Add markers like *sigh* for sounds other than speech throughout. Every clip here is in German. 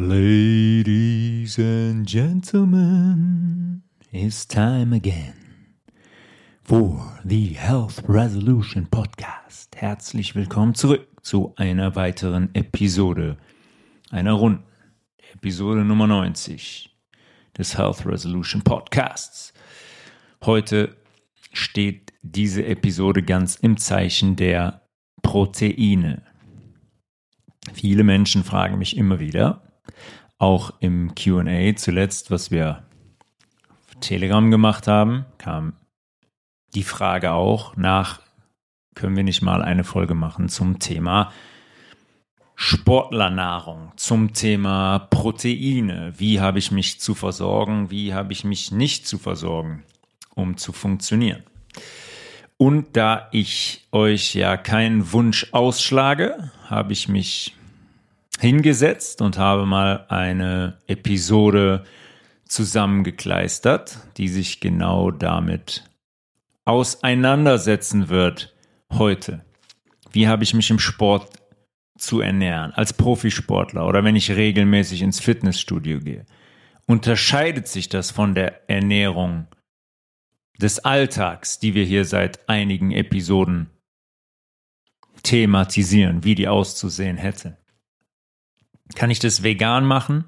Ladies and gentlemen, it's time again for the Health Resolution Podcast. Herzlich willkommen zurück zu einer weiteren Episode, einer runden Episode Nummer 90 des Health Resolution Podcasts. Heute steht diese Episode ganz im Zeichen der Proteine. Viele Menschen fragen mich immer wieder, auch im QA zuletzt, was wir auf Telegram gemacht haben, kam die Frage auch nach, können wir nicht mal eine Folge machen zum Thema Sportlernahrung, zum Thema Proteine. Wie habe ich mich zu versorgen? Wie habe ich mich nicht zu versorgen, um zu funktionieren? Und da ich euch ja keinen Wunsch ausschlage, habe ich mich hingesetzt und habe mal eine Episode zusammengekleistert, die sich genau damit auseinandersetzen wird heute. Wie habe ich mich im Sport zu ernähren, als Profisportler oder wenn ich regelmäßig ins Fitnessstudio gehe? Unterscheidet sich das von der Ernährung des Alltags, die wir hier seit einigen Episoden thematisieren, wie die auszusehen hätte? Kann ich das vegan machen.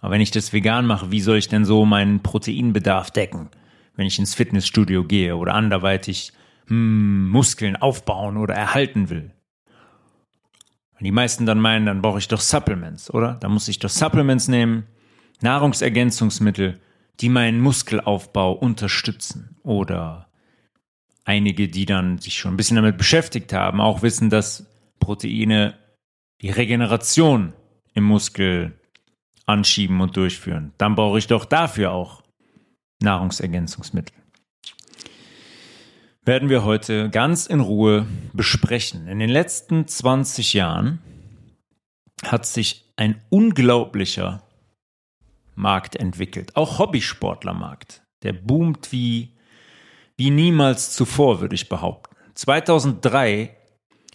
Aber wenn ich das vegan mache, wie soll ich denn so meinen Proteinbedarf decken, wenn ich ins Fitnessstudio gehe oder anderweitig hm, Muskeln aufbauen oder erhalten will? Wenn die meisten dann meinen, dann brauche ich doch Supplements, oder? Da muss ich doch Supplements nehmen, Nahrungsergänzungsmittel, die meinen Muskelaufbau unterstützen. Oder einige, die dann sich schon ein bisschen damit beschäftigt haben, auch wissen, dass Proteine die Regeneration im Muskel anschieben und durchführen. Dann brauche ich doch dafür auch Nahrungsergänzungsmittel. Werden wir heute ganz in Ruhe besprechen. In den letzten 20 Jahren hat sich ein unglaublicher Markt entwickelt, auch Hobbysportlermarkt. Der boomt wie, wie niemals zuvor, würde ich behaupten. 2003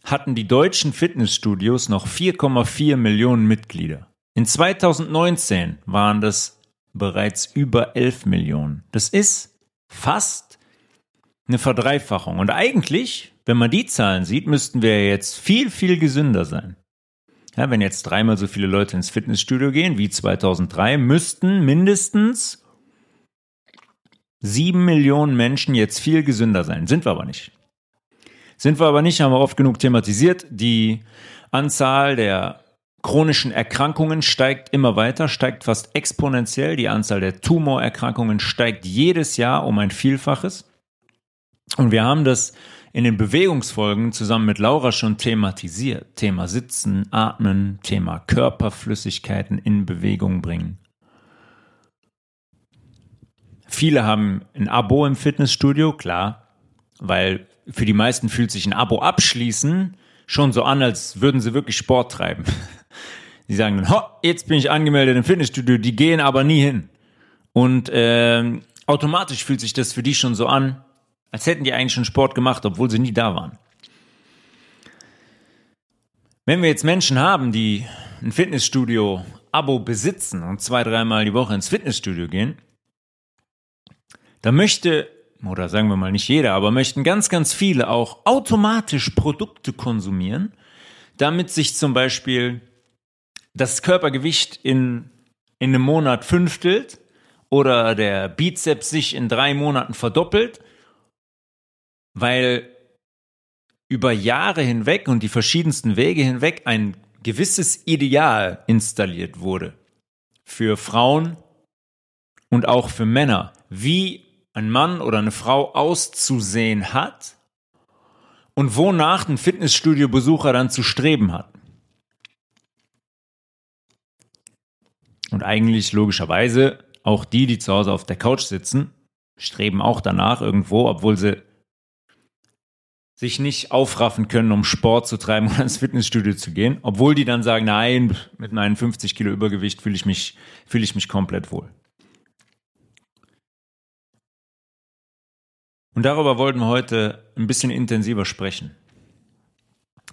hatten die deutschen Fitnessstudios noch 4,4 Millionen Mitglieder. In 2019 waren das bereits über 11 Millionen. Das ist fast eine Verdreifachung. Und eigentlich, wenn man die Zahlen sieht, müssten wir jetzt viel, viel gesünder sein. Ja, wenn jetzt dreimal so viele Leute ins Fitnessstudio gehen wie 2003, müssten mindestens sieben Millionen Menschen jetzt viel gesünder sein. Sind wir aber nicht. Sind wir aber nicht, haben wir oft genug thematisiert. Die Anzahl der chronischen Erkrankungen steigt immer weiter, steigt fast exponentiell. Die Anzahl der Tumorerkrankungen steigt jedes Jahr um ein Vielfaches. Und wir haben das in den Bewegungsfolgen zusammen mit Laura schon thematisiert. Thema Sitzen, Atmen, Thema Körperflüssigkeiten in Bewegung bringen. Viele haben ein Abo im Fitnessstudio, klar, weil für die meisten fühlt sich ein Abo abschließen schon so an, als würden sie wirklich Sport treiben. *laughs* Die sagen dann, ho, jetzt bin ich angemeldet im Fitnessstudio, die gehen aber nie hin. Und äh, automatisch fühlt sich das für die schon so an, als hätten die eigentlich schon Sport gemacht, obwohl sie nie da waren. Wenn wir jetzt Menschen haben, die ein Fitnessstudio-Abo besitzen und zwei, dreimal die Woche ins Fitnessstudio gehen, dann möchte oder sagen wir mal nicht jeder, aber möchten ganz, ganz viele auch automatisch Produkte konsumieren, damit sich zum Beispiel das Körpergewicht in, in einem Monat fünftelt oder der Bizeps sich in drei Monaten verdoppelt, weil über Jahre hinweg und die verschiedensten Wege hinweg ein gewisses Ideal installiert wurde. Für Frauen und auch für Männer, wie ein Mann oder eine Frau auszusehen hat und wonach ein Fitnessstudio-Besucher dann zu streben hat. Und eigentlich logischerweise auch die, die zu Hause auf der Couch sitzen, streben auch danach irgendwo, obwohl sie sich nicht aufraffen können, um Sport zu treiben *laughs* oder ins Fitnessstudio zu gehen, obwohl die dann sagen, nein, mit meinen 50 Kilo Übergewicht fühle ich mich, fühle ich mich komplett wohl. Und darüber wollten wir heute ein bisschen intensiver sprechen.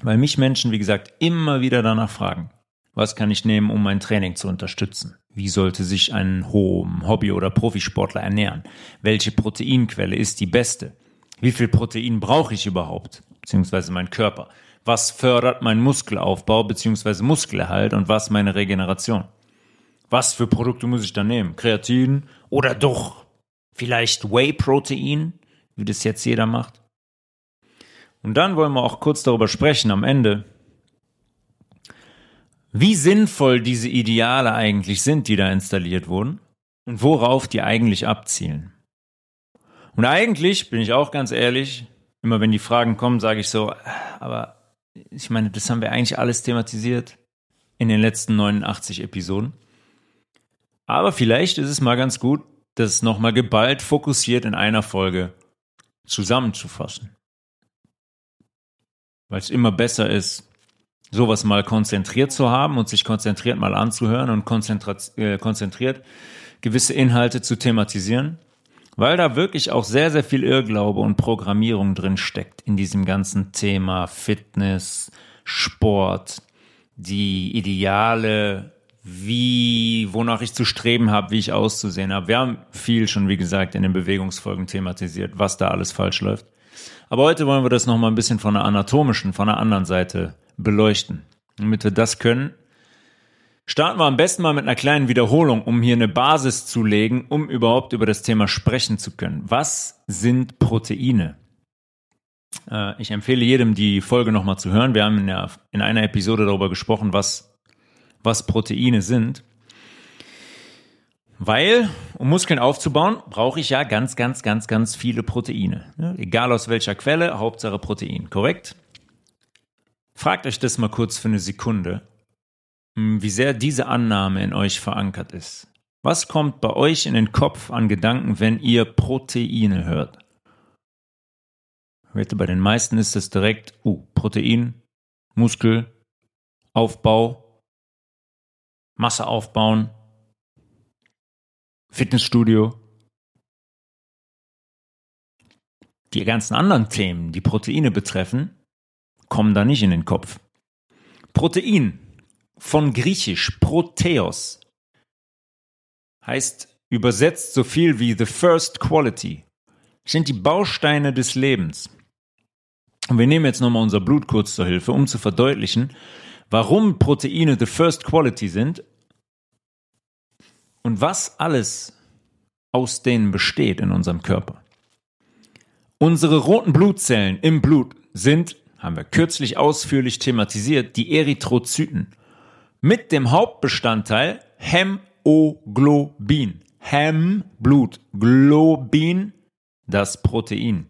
Weil mich Menschen, wie gesagt, immer wieder danach fragen. Was kann ich nehmen, um mein Training zu unterstützen? Wie sollte sich ein Hobby- oder Profisportler ernähren? Welche Proteinquelle ist die beste? Wie viel Protein brauche ich überhaupt? Beziehungsweise mein Körper. Was fördert meinen Muskelaufbau beziehungsweise Muskelerhalt und was meine Regeneration? Was für Produkte muss ich da nehmen? Kreatin oder doch vielleicht Whey-Protein, wie das jetzt jeder macht? Und dann wollen wir auch kurz darüber sprechen am Ende, wie sinnvoll diese Ideale eigentlich sind, die da installiert wurden und worauf die eigentlich abzielen. Und eigentlich, bin ich auch ganz ehrlich, immer wenn die Fragen kommen, sage ich so, aber ich meine, das haben wir eigentlich alles thematisiert in den letzten 89 Episoden. Aber vielleicht ist es mal ganz gut, das nochmal geballt fokussiert in einer Folge zusammenzufassen. Weil es immer besser ist, sowas mal konzentriert zu haben und sich konzentriert mal anzuhören und äh, konzentriert gewisse Inhalte zu thematisieren, weil da wirklich auch sehr, sehr viel Irrglaube und Programmierung drin steckt in diesem ganzen Thema Fitness, Sport, die Ideale, wie, wonach ich zu streben habe, wie ich auszusehen habe. Wir haben viel schon, wie gesagt, in den Bewegungsfolgen thematisiert, was da alles falsch läuft. Aber heute wollen wir das nochmal ein bisschen von der anatomischen, von der anderen Seite beleuchten. Damit wir das können, starten wir am besten mal mit einer kleinen Wiederholung, um hier eine Basis zu legen, um überhaupt über das Thema sprechen zu können. Was sind Proteine? Äh, ich empfehle jedem, die Folge nochmal zu hören. Wir haben in, der, in einer Episode darüber gesprochen, was, was Proteine sind. Weil, um Muskeln aufzubauen, brauche ich ja ganz, ganz, ganz, ganz viele Proteine. egal aus welcher Quelle, Hauptsache Protein, korrekt? Fragt euch das mal kurz für eine Sekunde, hm, wie sehr diese Annahme in euch verankert ist. Was kommt bei euch in den Kopf an Gedanken, wenn ihr Proteine hört? Bei den meisten ist es direkt, uh, Protein, Muskel, Aufbau, Masse aufbauen, Fitnessstudio. Die ganzen anderen Themen, die Proteine betreffen, kommen da nicht in den Kopf. Protein von griechisch Proteos heißt übersetzt so viel wie the first quality, sind die Bausteine des Lebens. Und wir nehmen jetzt nochmal unser Blut kurz zur Hilfe, um zu verdeutlichen, warum Proteine the first quality sind und was alles aus denen besteht in unserem Körper. Unsere roten Blutzellen im Blut sind haben wir kürzlich ausführlich thematisiert, die Erythrozyten mit dem Hauptbestandteil Hämoglobin. Häm, Blut, Globin, das Protein.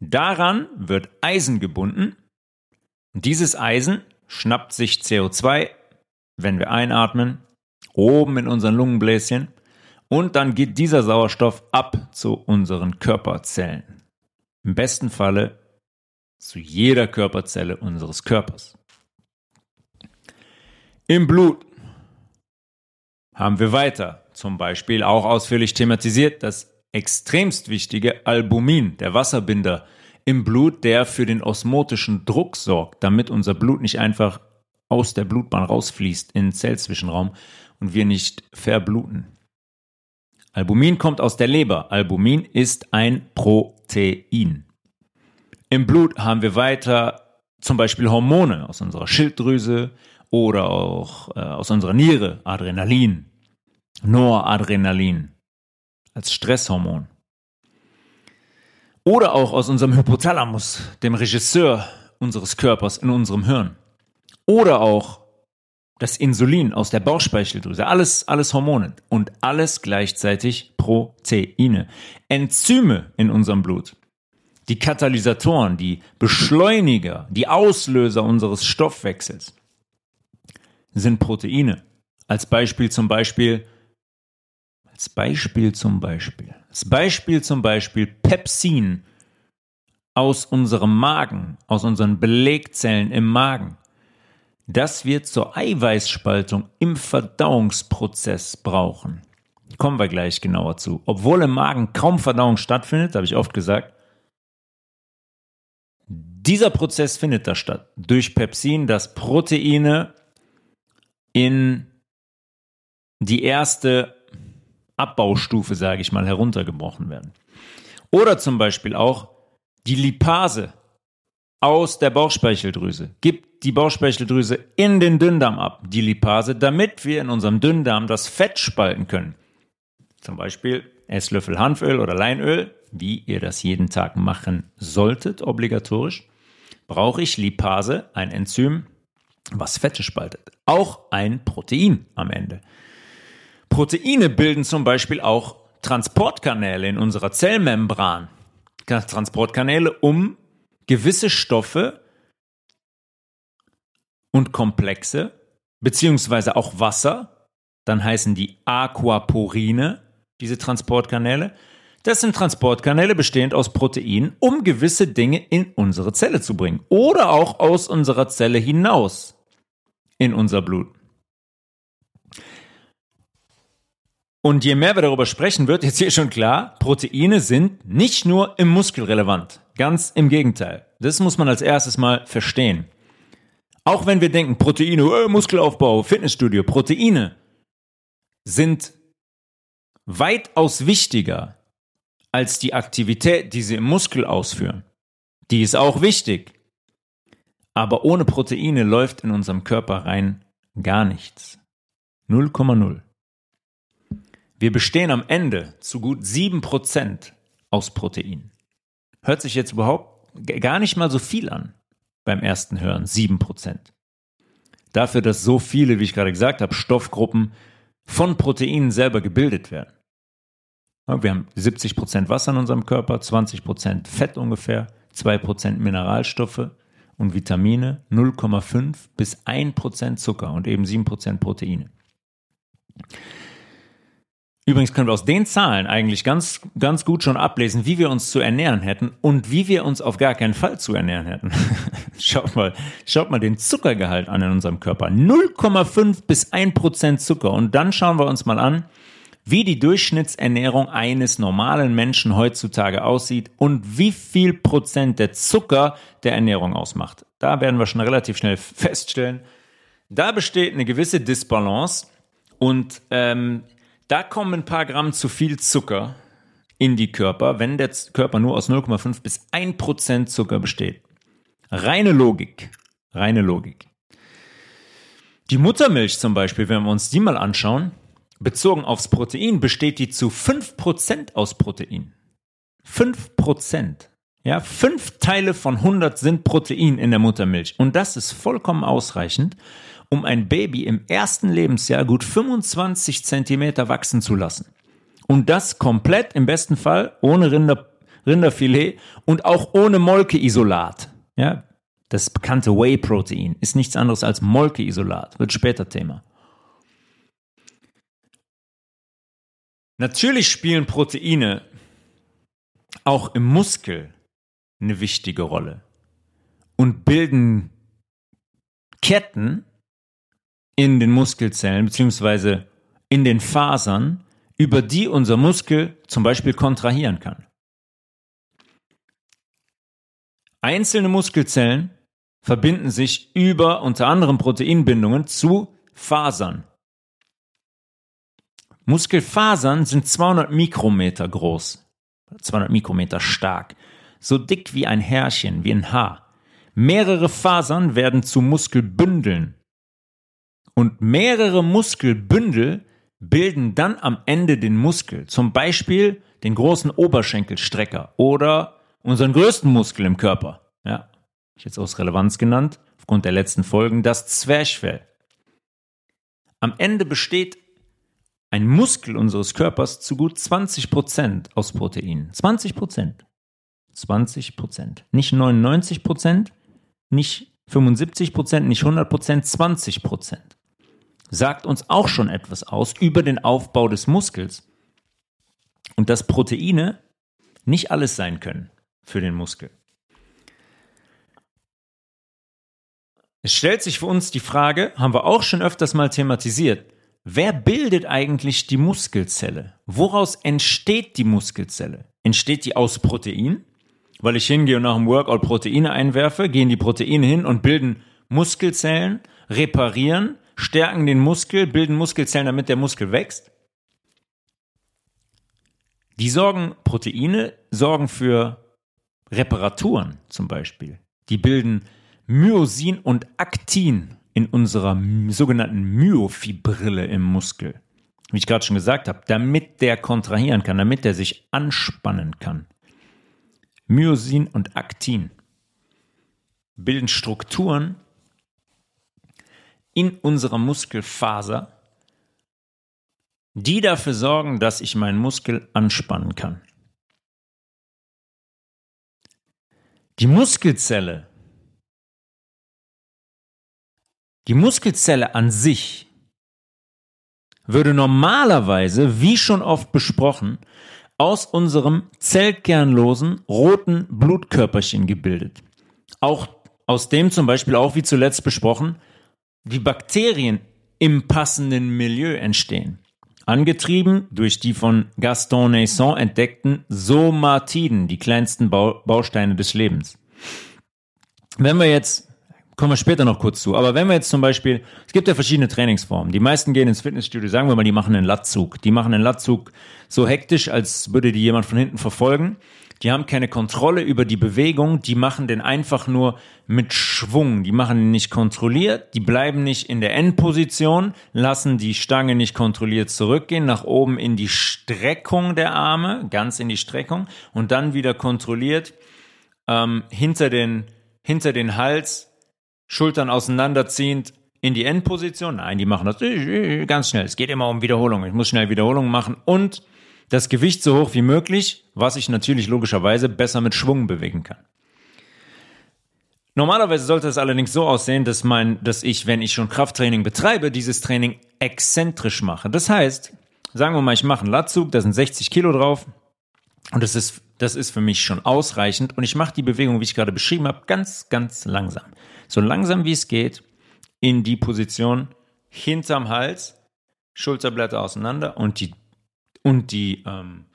Daran wird Eisen gebunden. Dieses Eisen schnappt sich CO2, wenn wir einatmen, oben in unseren Lungenbläschen und dann geht dieser Sauerstoff ab zu unseren Körperzellen. Im besten Falle zu jeder Körperzelle unseres Körpers. Im Blut haben wir weiter zum Beispiel auch ausführlich thematisiert das extremst wichtige Albumin, der Wasserbinder im Blut, der für den osmotischen Druck sorgt, damit unser Blut nicht einfach aus der Blutbahn rausfließt in den Zellzwischenraum und wir nicht verbluten. Albumin kommt aus der Leber. Albumin ist ein Protein. Im Blut haben wir weiter zum Beispiel Hormone aus unserer Schilddrüse oder auch äh, aus unserer Niere, Adrenalin, Noradrenalin als Stresshormon. Oder auch aus unserem Hypothalamus, dem Regisseur unseres Körpers in unserem Hirn. Oder auch das Insulin aus der Bauchspeicheldrüse. Alles, alles Hormone und alles gleichzeitig Proteine. Enzyme in unserem Blut die Katalysatoren, die Beschleuniger, die Auslöser unseres Stoffwechsels sind Proteine. Als Beispiel zum Beispiel, als Beispiel zum Beispiel, als Beispiel zum Beispiel Pepsin aus unserem Magen, aus unseren Belegzellen im Magen, das wir zur Eiweißspaltung im Verdauungsprozess brauchen. Kommen wir gleich genauer zu. Obwohl im Magen kaum Verdauung stattfindet, habe ich oft gesagt, dieser Prozess findet da statt durch Pepsin, das Proteine in die erste Abbaustufe, sage ich mal, heruntergebrochen werden. Oder zum Beispiel auch die Lipase aus der Bauchspeicheldrüse gibt die Bauchspeicheldrüse in den Dünndarm ab, die Lipase, damit wir in unserem Dünndarm das Fett spalten können. Zum Beispiel Esslöffel Hanföl oder Leinöl, wie ihr das jeden Tag machen solltet, obligatorisch, brauche ich Lipase, ein Enzym, was Fette spaltet. Auch ein Protein am Ende. Proteine bilden zum Beispiel auch Transportkanäle in unserer Zellmembran. Transportkanäle, um gewisse Stoffe und Komplexe, beziehungsweise auch Wasser, dann heißen die Aquaporine, diese Transportkanäle. Das sind Transportkanäle bestehend aus Proteinen, um gewisse Dinge in unsere Zelle zu bringen oder auch aus unserer Zelle hinaus in unser Blut. Und je mehr wir darüber sprechen, wird jetzt hier schon klar, Proteine sind nicht nur im Muskel relevant. Ganz im Gegenteil. Das muss man als erstes mal verstehen. Auch wenn wir denken, Proteine, äh, Muskelaufbau, Fitnessstudio, Proteine sind weitaus wichtiger als die Aktivität, die sie im Muskel ausführen. Die ist auch wichtig. Aber ohne Proteine läuft in unserem Körper rein gar nichts. 0,0. Wir bestehen am Ende zu gut 7% aus Protein. Hört sich jetzt überhaupt gar nicht mal so viel an beim ersten Hören, 7%. Dafür, dass so viele, wie ich gerade gesagt habe, Stoffgruppen von Proteinen selber gebildet werden. Wir haben 70% Wasser in unserem Körper, 20% Fett ungefähr, 2% Mineralstoffe und Vitamine, 0,5 bis 1% Zucker und eben 7% Proteine. Übrigens können wir aus den Zahlen eigentlich ganz, ganz gut schon ablesen, wie wir uns zu ernähren hätten und wie wir uns auf gar keinen Fall zu ernähren hätten. *laughs* schaut mal, schaut mal den Zuckergehalt an in unserem Körper. 0,5 bis 1 Prozent Zucker. Und dann schauen wir uns mal an, wie die Durchschnittsernährung eines normalen Menschen heutzutage aussieht und wie viel Prozent der Zucker der Ernährung ausmacht. Da werden wir schon relativ schnell feststellen, da besteht eine gewisse Disbalance und ähm, da kommen ein paar Gramm zu viel Zucker in die Körper, wenn der Körper nur aus 0,5 bis 1 Prozent Zucker besteht. Reine Logik. Reine Logik. Die Muttermilch zum Beispiel, wenn wir uns die mal anschauen, bezogen aufs Protein, besteht die zu 5% aus Protein. 5%. Ja, fünf Teile von 100 sind Protein in der Muttermilch. Und das ist vollkommen ausreichend, um ein Baby im ersten Lebensjahr gut 25 Zentimeter wachsen zu lassen. Und das komplett im besten Fall ohne Rinder, Rinderfilet und auch ohne Molkeisolat. Ja, das bekannte Whey-Protein ist nichts anderes als Molkeisolat, wird später Thema. Natürlich spielen Proteine auch im Muskel eine wichtige Rolle und bilden Ketten, in den Muskelzellen beziehungsweise in den Fasern, über die unser Muskel zum Beispiel kontrahieren kann. Einzelne Muskelzellen verbinden sich über unter anderem Proteinbindungen zu Fasern. Muskelfasern sind 200 Mikrometer groß, 200 Mikrometer stark, so dick wie ein Härchen, wie ein Haar. Mehrere Fasern werden zu Muskelbündeln und mehrere Muskelbündel bilden dann am Ende den Muskel. Zum Beispiel den großen Oberschenkelstrecker oder unseren größten Muskel im Körper. Ja, ich jetzt aus Relevanz genannt, aufgrund der letzten Folgen, das Zwerchfell. Am Ende besteht ein Muskel unseres Körpers zu gut 20 Prozent aus Proteinen. 20 Prozent. 20 Prozent. Nicht 99 Prozent, nicht 75 Prozent, nicht 100 Prozent, 20 Prozent sagt uns auch schon etwas aus über den Aufbau des Muskels und dass Proteine nicht alles sein können für den Muskel. Es stellt sich für uns die Frage, haben wir auch schon öfters mal thematisiert, wer bildet eigentlich die Muskelzelle? Woraus entsteht die Muskelzelle? Entsteht die aus Protein? Weil ich hingehe und nach dem Workout Proteine einwerfe, gehen die Proteine hin und bilden Muskelzellen, reparieren stärken den Muskel, bilden Muskelzellen, damit der Muskel wächst. Die sorgen, Proteine sorgen für Reparaturen zum Beispiel. Die bilden Myosin und Aktin in unserer sogenannten Myofibrille im Muskel. Wie ich gerade schon gesagt habe, damit der kontrahieren kann, damit der sich anspannen kann. Myosin und Aktin bilden Strukturen in unserer Muskelfaser, die dafür sorgen, dass ich meinen Muskel anspannen kann. Die Muskelzelle, die Muskelzelle an sich würde normalerweise, wie schon oft besprochen, aus unserem zellkernlosen roten Blutkörperchen gebildet. Auch aus dem zum Beispiel auch wie zuletzt besprochen, die Bakterien im passenden Milieu entstehen. Angetrieben durch die von Gaston Naisson entdeckten Somatiden, die kleinsten Bausteine des Lebens. Wenn wir jetzt kommen wir später noch kurz zu. Aber wenn wir jetzt zum Beispiel, es gibt ja verschiedene Trainingsformen. Die meisten gehen ins Fitnessstudio, sagen wir mal, die machen einen Latzug. Die machen einen Latzug so hektisch, als würde die jemand von hinten verfolgen. Die haben keine Kontrolle über die Bewegung, die machen den einfach nur mit Schwung. Die machen ihn nicht kontrolliert, die bleiben nicht in der Endposition, lassen die Stange nicht kontrolliert zurückgehen, nach oben in die Streckung der Arme, ganz in die Streckung und dann wieder kontrolliert ähm, hinter, den, hinter den Hals Schultern auseinanderziehend in die Endposition. Nein, die machen das ganz schnell. Es geht immer um Wiederholungen. Ich muss schnell Wiederholungen machen und das Gewicht so hoch wie möglich, was ich natürlich logischerweise besser mit Schwung bewegen kann. Normalerweise sollte es allerdings so aussehen, dass mein, dass ich, wenn ich schon Krafttraining betreibe, dieses Training exzentrisch mache. Das heißt, sagen wir mal, ich mache einen Latzug, da sind 60 Kilo drauf und das ist, das ist für mich schon ausreichend und ich mache die Bewegung, wie ich gerade beschrieben habe, ganz, ganz langsam so langsam wie es geht in die Position hinterm Hals, Schulterblätter auseinander und die und die, ähm,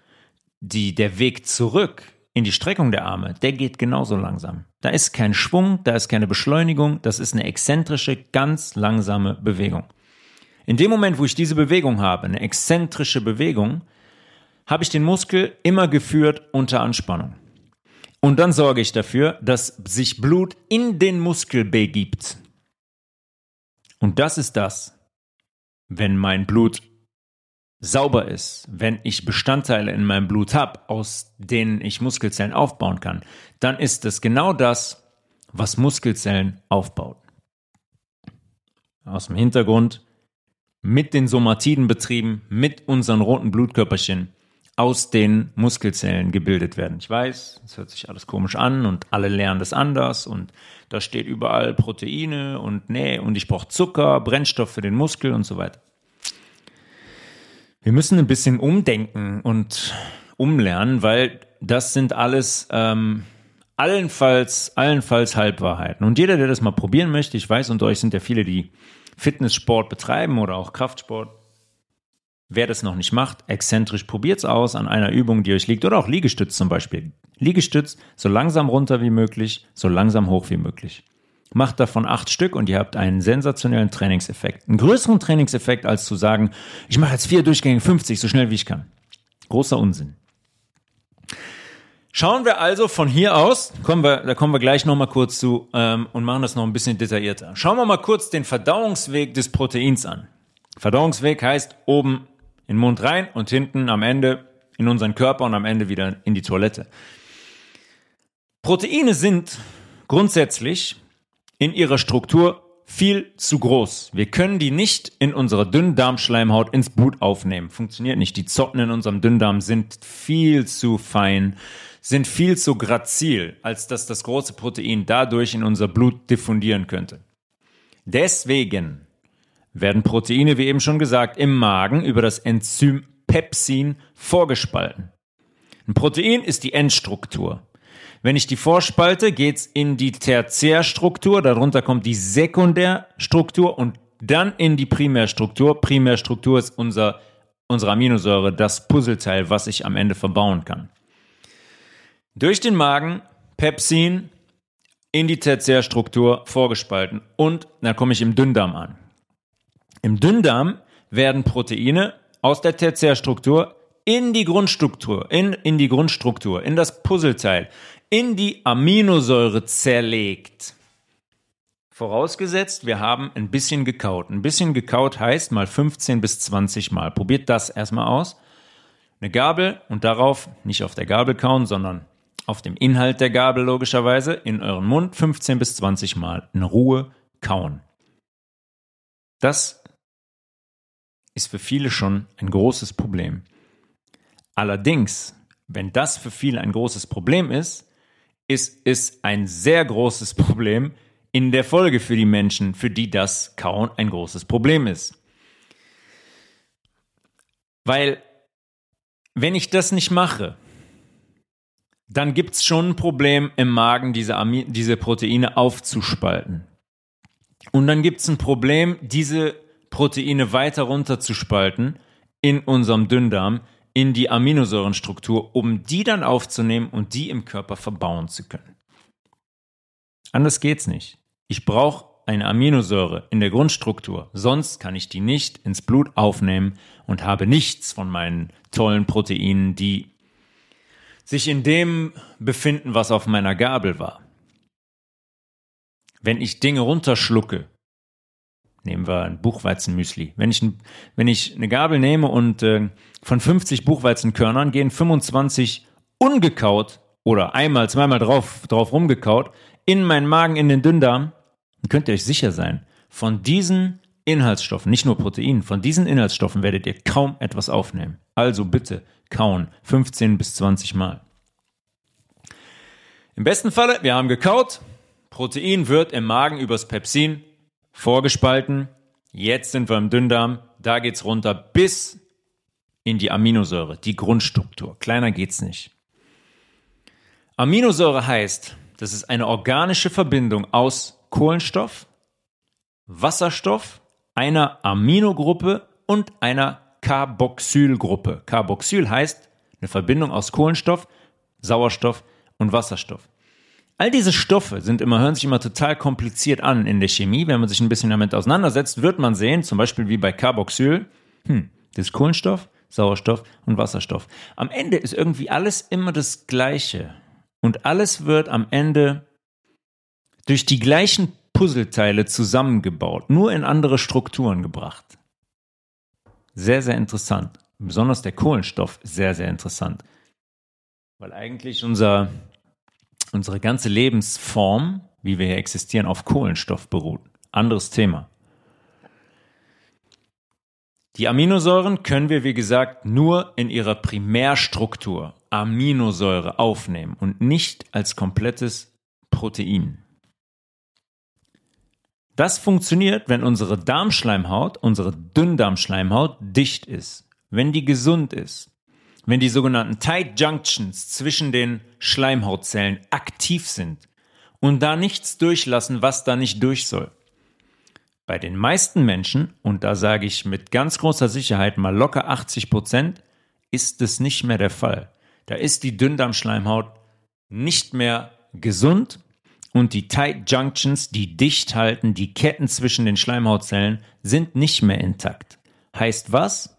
die der Weg zurück in die Streckung der Arme, der geht genauso langsam. Da ist kein Schwung, da ist keine Beschleunigung, das ist eine exzentrische, ganz langsame Bewegung. In dem Moment, wo ich diese Bewegung habe, eine exzentrische Bewegung, habe ich den Muskel immer geführt unter Anspannung. Und dann sorge ich dafür, dass sich Blut in den Muskel begibt. Und das ist das, wenn mein Blut sauber ist, wenn ich Bestandteile in meinem Blut habe, aus denen ich Muskelzellen aufbauen kann, dann ist es genau das, was Muskelzellen aufbaut. Aus dem Hintergrund mit den Somatiden betrieben, mit unseren roten Blutkörperchen aus den Muskelzellen gebildet werden. Ich weiß, es hört sich alles komisch an und alle lernen das anders und da steht überall Proteine und nee, und ich brauche Zucker, Brennstoff für den Muskel und so weiter. Wir müssen ein bisschen umdenken und umlernen, weil das sind alles ähm, allenfalls, allenfalls Halbwahrheiten. Und jeder, der das mal probieren möchte, ich weiß, unter euch sind ja viele, die Fitnesssport betreiben oder auch Kraftsport, Wer das noch nicht macht, exzentrisch probiert es aus an einer Übung, die euch liegt oder auch Liegestütz zum Beispiel. Liegestütz so langsam runter wie möglich, so langsam hoch wie möglich. Macht davon acht Stück und ihr habt einen sensationellen Trainingseffekt. Einen größeren Trainingseffekt als zu sagen, ich mache jetzt vier Durchgänge 50 so schnell wie ich kann. Großer Unsinn. Schauen wir also von hier aus, kommen wir, da kommen wir gleich nochmal kurz zu ähm, und machen das noch ein bisschen detaillierter. Schauen wir mal kurz den Verdauungsweg des Proteins an. Verdauungsweg heißt oben in den Mund rein und hinten am Ende in unseren Körper und am Ende wieder in die Toilette. Proteine sind grundsätzlich in ihrer Struktur viel zu groß. Wir können die nicht in unserer Dünndarmschleimhaut ins Blut aufnehmen. Funktioniert nicht. Die Zotten in unserem Dünndarm sind viel zu fein, sind viel zu grazil, als dass das große Protein dadurch in unser Blut diffundieren könnte. Deswegen werden Proteine, wie eben schon gesagt, im Magen über das Enzym Pepsin vorgespalten. Ein Protein ist die Endstruktur. Wenn ich die vorspalte, geht's in die Tertiärstruktur, darunter kommt die Sekundärstruktur und dann in die Primärstruktur. Primärstruktur ist unser, unsere Aminosäure, das Puzzleteil, was ich am Ende verbauen kann. Durch den Magen Pepsin in die Tertiärstruktur vorgespalten und dann komme ich im Dünndarm an. Im Dünndarm werden Proteine aus der Tertiärstruktur in die Grundstruktur, in, in die Grundstruktur, in das Puzzleteil, in die Aminosäure zerlegt. Vorausgesetzt, wir haben ein bisschen gekaut. Ein bisschen gekaut heißt mal 15 bis 20 Mal. Probiert das erstmal aus. Eine Gabel und darauf nicht auf der Gabel kauen, sondern auf dem Inhalt der Gabel logischerweise in euren Mund 15 bis 20 Mal in Ruhe kauen. Das ist für viele schon ein großes Problem. Allerdings, wenn das für viele ein großes Problem ist, ist es ein sehr großes Problem in der Folge für die Menschen, für die das Kauen ein großes Problem ist. Weil, wenn ich das nicht mache, dann gibt es schon ein Problem im Magen, diese, diese Proteine aufzuspalten. Und dann gibt es ein Problem, diese Proteine weiter runterzuspalten in unserem Dünndarm, in die Aminosäurenstruktur, um die dann aufzunehmen und die im Körper verbauen zu können. Anders geht's nicht. Ich brauche eine Aminosäure in der Grundstruktur, sonst kann ich die nicht ins Blut aufnehmen und habe nichts von meinen tollen Proteinen, die sich in dem befinden, was auf meiner Gabel war. Wenn ich Dinge runterschlucke, nehmen wir ein Buchweizenmüsli. Wenn ich, wenn ich eine Gabel nehme und äh, von 50 Buchweizenkörnern gehen 25 ungekaut oder einmal, zweimal drauf, drauf rumgekaut in meinen Magen, in den Dünndarm, dann könnt ihr euch sicher sein, von diesen Inhaltsstoffen, nicht nur Proteinen, von diesen Inhaltsstoffen werdet ihr kaum etwas aufnehmen. Also bitte kauen 15 bis 20 Mal. Im besten Falle, wir haben gekaut, Protein wird im Magen übers Pepsin vorgespalten. Jetzt sind wir im Dünndarm. Da geht's runter bis in die Aminosäure, die Grundstruktur. Kleiner geht's nicht. Aminosäure heißt, das ist eine organische Verbindung aus Kohlenstoff, Wasserstoff, einer Aminogruppe und einer Carboxylgruppe. Carboxyl heißt eine Verbindung aus Kohlenstoff, Sauerstoff und Wasserstoff. All diese Stoffe sind immer, hören sich immer total kompliziert an in der Chemie. Wenn man sich ein bisschen damit auseinandersetzt, wird man sehen, zum Beispiel wie bei Carboxyl, hm, das ist Kohlenstoff, Sauerstoff und Wasserstoff. Am Ende ist irgendwie alles immer das Gleiche. Und alles wird am Ende durch die gleichen Puzzleteile zusammengebaut, nur in andere Strukturen gebracht. Sehr, sehr interessant. Besonders der Kohlenstoff, sehr, sehr interessant. Weil eigentlich unser unsere ganze Lebensform, wie wir hier existieren, auf Kohlenstoff beruht. Anderes Thema. Die Aminosäuren können wir, wie gesagt, nur in ihrer Primärstruktur Aminosäure aufnehmen und nicht als komplettes Protein. Das funktioniert, wenn unsere Darmschleimhaut, unsere Dünndarmschleimhaut dicht ist, wenn die gesund ist wenn die sogenannten Tight Junctions zwischen den Schleimhautzellen aktiv sind und da nichts durchlassen, was da nicht durch soll. Bei den meisten Menschen, und da sage ich mit ganz großer Sicherheit mal locker 80 Prozent, ist es nicht mehr der Fall. Da ist die Dünndarmschleimhaut nicht mehr gesund und die Tight Junctions, die dicht halten, die Ketten zwischen den Schleimhautzellen, sind nicht mehr intakt. Heißt was?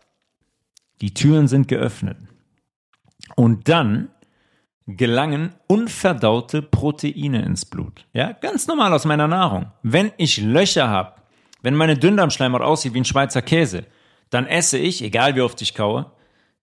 Die Türen sind geöffnet. Und dann gelangen unverdaute Proteine ins Blut. Ja, ganz normal aus meiner Nahrung. Wenn ich Löcher habe, wenn meine Dünndarmschleimhaut aussieht wie ein Schweizer Käse, dann esse ich, egal wie oft ich kaue,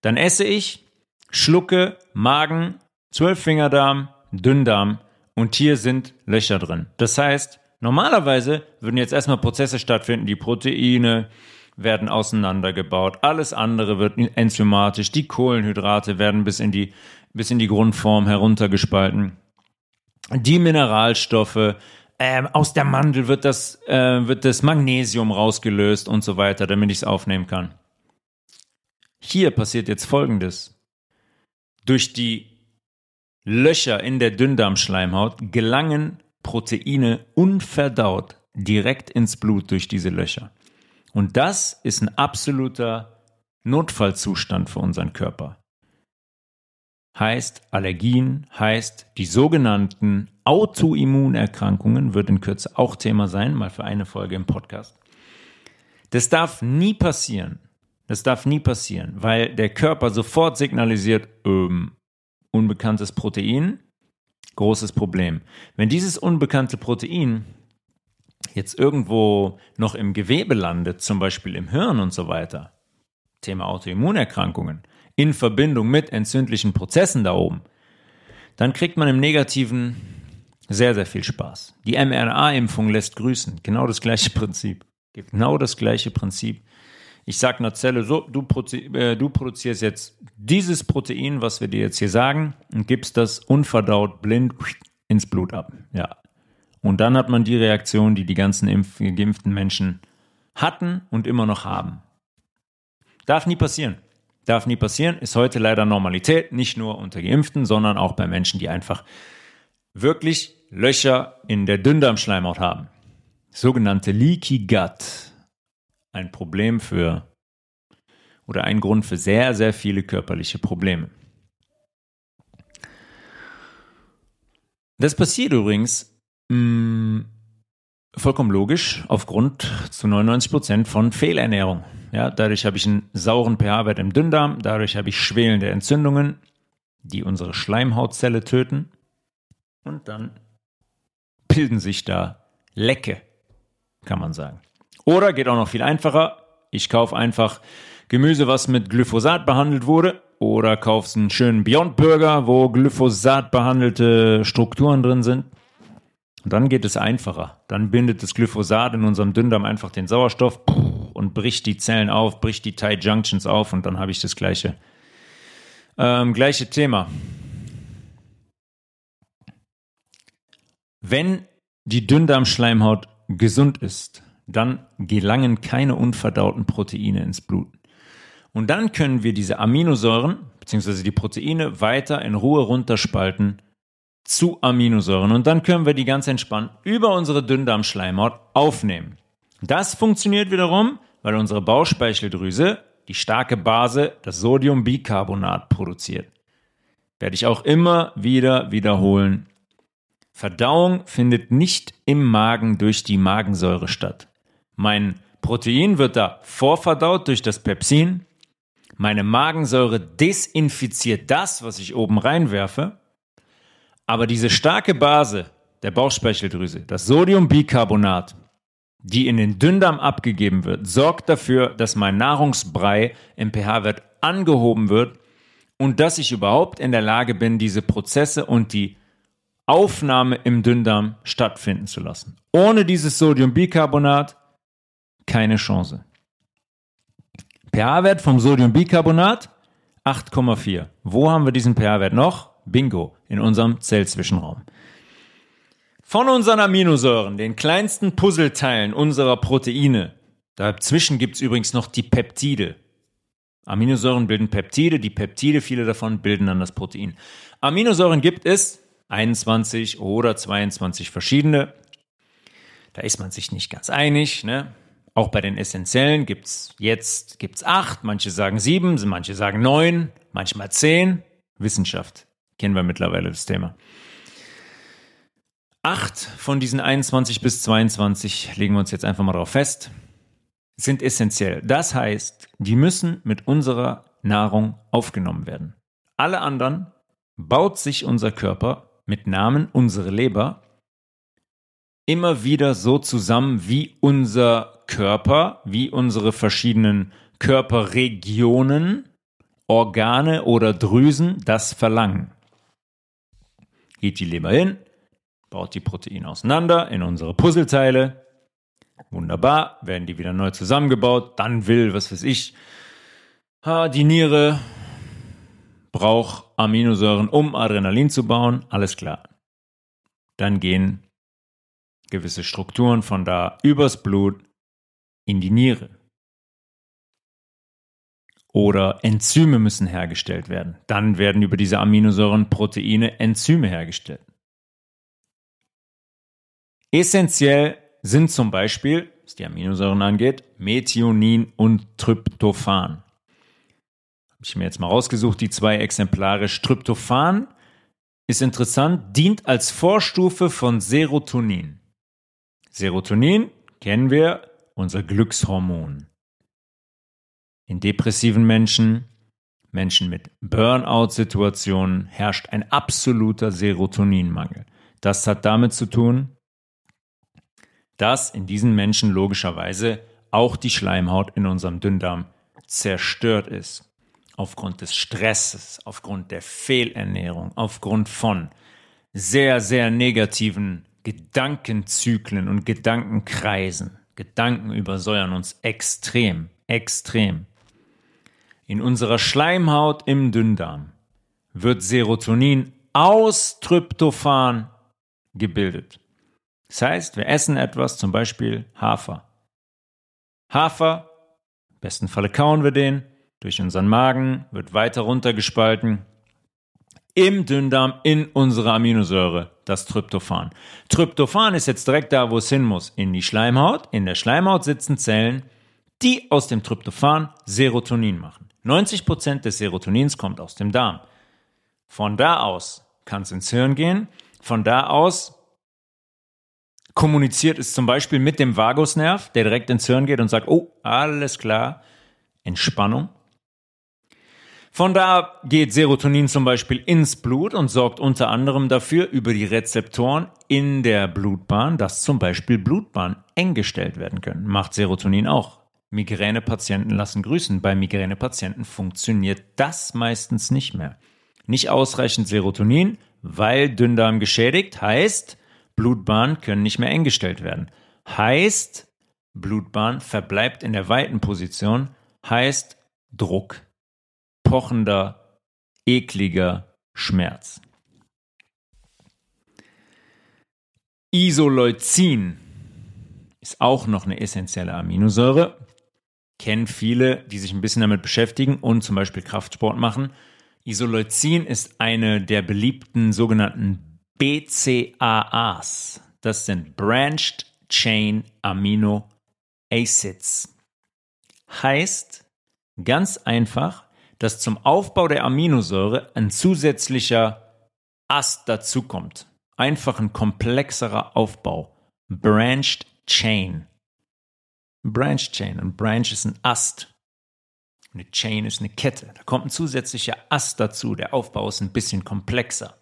dann esse ich, schlucke, Magen, Zwölffingerdarm, Dünndarm und hier sind Löcher drin. Das heißt, normalerweise würden jetzt erstmal Prozesse stattfinden, die Proteine, werden auseinandergebaut. Alles andere wird enzymatisch. Die Kohlenhydrate werden bis in die, bis in die Grundform heruntergespalten. Die Mineralstoffe, äh, aus der Mandel wird das, äh, wird das Magnesium rausgelöst und so weiter, damit ich es aufnehmen kann. Hier passiert jetzt Folgendes. Durch die Löcher in der Dünndarmschleimhaut gelangen Proteine unverdaut direkt ins Blut durch diese Löcher. Und das ist ein absoluter Notfallzustand für unseren Körper. Heißt Allergien, heißt die sogenannten Autoimmunerkrankungen, wird in Kürze auch Thema sein, mal für eine Folge im Podcast. Das darf nie passieren. Das darf nie passieren, weil der Körper sofort signalisiert, ähm, unbekanntes Protein, großes Problem. Wenn dieses unbekannte Protein jetzt irgendwo noch im Gewebe landet, zum Beispiel im Hirn und so weiter, Thema Autoimmunerkrankungen, in Verbindung mit entzündlichen Prozessen da oben, dann kriegt man im Negativen sehr, sehr viel Spaß. Die mRNA-Impfung lässt grüßen. Genau das gleiche *laughs* Prinzip. Genau das gleiche Prinzip. Ich sage einer Zelle, so, du, äh, du, produzierst jetzt dieses Protein, was wir dir jetzt hier sagen, und gibst das unverdaut blind ins Blut ab. Ja. Und dann hat man die Reaktion, die die ganzen Impf geimpften Menschen hatten und immer noch haben. Darf nie passieren. Darf nie passieren, ist heute leider Normalität, nicht nur unter Geimpften, sondern auch bei Menschen, die einfach wirklich Löcher in der Dünndarmschleimhaut haben. Sogenannte Leaky Gut. Ein Problem für oder ein Grund für sehr, sehr viele körperliche Probleme. Das passiert übrigens mh, mm, vollkommen logisch aufgrund zu 99 Prozent von Fehlernährung. Ja, dadurch habe ich einen sauren pH-Wert im Dünndarm, dadurch habe ich schwelende Entzündungen, die unsere Schleimhautzelle töten und dann bilden sich da Lecke, kann man sagen. Oder geht auch noch viel einfacher, ich kaufe einfach Gemüse, was mit Glyphosat behandelt wurde, oder kaufst einen schönen Beyond Burger, wo Glyphosat behandelte Strukturen drin sind. Und dann geht es einfacher. Dann bindet das Glyphosat in unserem Dünndarm einfach den Sauerstoff und bricht die Zellen auf, bricht die Tight Junctions auf und dann habe ich das gleiche, ähm, gleiche Thema. Wenn die Dünndarmschleimhaut gesund ist, dann gelangen keine unverdauten Proteine ins Blut. Und dann können wir diese Aminosäuren bzw. die Proteine weiter in Ruhe runterspalten zu Aminosäuren. Und dann können wir die ganz entspannt über unsere Dünndarmschleimhaut aufnehmen. Das funktioniert wiederum, weil unsere Bauchspeicheldrüse die starke Base, das Sodiumbicarbonat, produziert. Werde ich auch immer wieder wiederholen. Verdauung findet nicht im Magen durch die Magensäure statt. Mein Protein wird da vorverdaut durch das Pepsin. Meine Magensäure desinfiziert das, was ich oben reinwerfe. Aber diese starke Base der Bauchspeicheldrüse, das Sodiumbicarbonat, die in den Dünndarm abgegeben wird, sorgt dafür, dass mein Nahrungsbrei im pH-Wert angehoben wird und dass ich überhaupt in der Lage bin, diese Prozesse und die Aufnahme im Dünndarm stattfinden zu lassen. Ohne dieses Sodiumbicarbonat keine Chance. pH-Wert vom Sodiumbicarbonat 8,4. Wo haben wir diesen pH-Wert noch? Bingo, in unserem Zellzwischenraum. Von unseren Aminosäuren, den kleinsten Puzzleteilen unserer Proteine, dazwischen gibt es übrigens noch die Peptide. Aminosäuren bilden Peptide, die Peptide, viele davon bilden dann das Protein. Aminosäuren gibt es 21 oder 22 verschiedene. Da ist man sich nicht ganz einig. Ne? Auch bei den essentiellen gibt es jetzt gibt's acht, manche sagen sieben, manche sagen neun, manchmal zehn. Wissenschaft kennen wir mittlerweile das Thema. Acht von diesen 21 bis 22, legen wir uns jetzt einfach mal drauf fest, sind essentiell. Das heißt, die müssen mit unserer Nahrung aufgenommen werden. Alle anderen baut sich unser Körper mit Namen unsere Leber immer wieder so zusammen, wie unser Körper, wie unsere verschiedenen Körperregionen, Organe oder Drüsen das verlangen. Geht die Leber hin, baut die Proteine auseinander in unsere Puzzleteile. Wunderbar, werden die wieder neu zusammengebaut. Dann will, was weiß ich, die Niere braucht Aminosäuren, um Adrenalin zu bauen. Alles klar. Dann gehen gewisse Strukturen von da übers Blut in die Niere. Oder Enzyme müssen hergestellt werden. Dann werden über diese Aminosäuren Proteine Enzyme hergestellt. Essentiell sind zum Beispiel, was die Aminosäuren angeht, Methionin und Tryptophan. Habe ich mir jetzt mal rausgesucht, die zwei Exemplare. Tryptophan ist interessant, dient als Vorstufe von Serotonin. Serotonin kennen wir, unser Glückshormon. In depressiven Menschen, Menschen mit Burnout-Situationen herrscht ein absoluter Serotoninmangel. Das hat damit zu tun, dass in diesen Menschen logischerweise auch die Schleimhaut in unserem Dünndarm zerstört ist. Aufgrund des Stresses, aufgrund der Fehlernährung, aufgrund von sehr, sehr negativen Gedankenzyklen und Gedankenkreisen. Gedanken übersäuern uns extrem, extrem. In unserer Schleimhaut im Dünndarm wird Serotonin aus Tryptophan gebildet. Das heißt, wir essen etwas, zum Beispiel Hafer. Hafer, im besten Falle kauen wir den, durch unseren Magen, wird weiter runtergespalten. Im Dünndarm in unsere Aminosäure, das Tryptophan. Tryptophan ist jetzt direkt da, wo es hin muss, in die Schleimhaut. In der Schleimhaut sitzen Zellen, die aus dem Tryptophan Serotonin machen. 90% des Serotonins kommt aus dem Darm. Von da aus kann es ins Hirn gehen. Von da aus kommuniziert es zum Beispiel mit dem Vagusnerv, der direkt ins Hirn geht und sagt, oh, alles klar, Entspannung. Von da geht Serotonin zum Beispiel ins Blut und sorgt unter anderem dafür über die Rezeptoren in der Blutbahn, dass zum Beispiel Blutbahnen eng gestellt werden können. Macht Serotonin auch. Migränepatienten lassen grüßen. Bei Migränepatienten funktioniert das meistens nicht mehr. Nicht ausreichend Serotonin, weil Dünndarm geschädigt, heißt, Blutbahnen können nicht mehr eng gestellt werden. Heißt, Blutbahn verbleibt in der weiten Position, heißt Druck pochender, ekliger Schmerz. Isoleucin ist auch noch eine essentielle Aminosäure. Kennen viele, die sich ein bisschen damit beschäftigen und zum Beispiel Kraftsport machen. Isoleucin ist eine der beliebten sogenannten BCAAs. Das sind Branched Chain Amino Acids. Heißt ganz einfach, dass zum Aufbau der Aminosäure ein zusätzlicher Ast dazukommt. Einfach ein komplexerer Aufbau. Branched Chain. Branched Chain. Ein Branch ist ein Ast. Eine Chain ist eine Kette. Da kommt ein zusätzlicher Ast dazu. Der Aufbau ist ein bisschen komplexer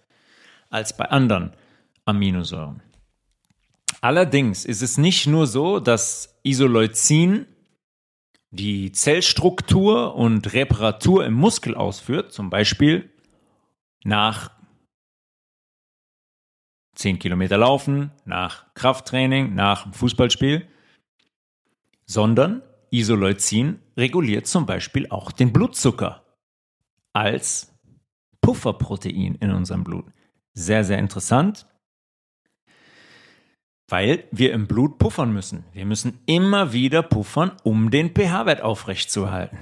als bei anderen Aminosäuren. Allerdings ist es nicht nur so, dass Isoleucin die Zellstruktur und Reparatur im Muskel ausführt, zum Beispiel nach 10 Kilometer Laufen, nach Krafttraining, nach Fußballspiel, sondern Isoleucin reguliert zum Beispiel auch den Blutzucker als Pufferprotein in unserem Blut. Sehr, sehr interessant. Weil wir im Blut puffern müssen. Wir müssen immer wieder puffern, um den pH-Wert aufrechtzuerhalten.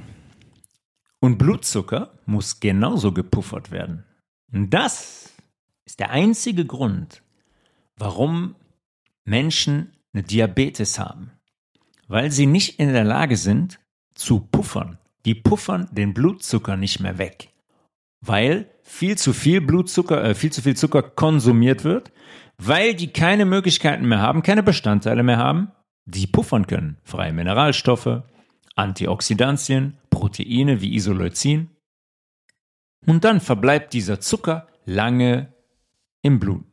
Und Blutzucker muss genauso gepuffert werden. Und das ist der einzige Grund, warum Menschen eine Diabetes haben. Weil sie nicht in der Lage sind zu puffern. Die puffern den Blutzucker nicht mehr weg. Weil viel zu viel Blutzucker, äh, viel zu viel Zucker konsumiert wird weil die keine Möglichkeiten mehr haben, keine Bestandteile mehr haben, die puffern können. Freie Mineralstoffe, Antioxidantien, Proteine wie Isoleucin. Und dann verbleibt dieser Zucker lange im Blut.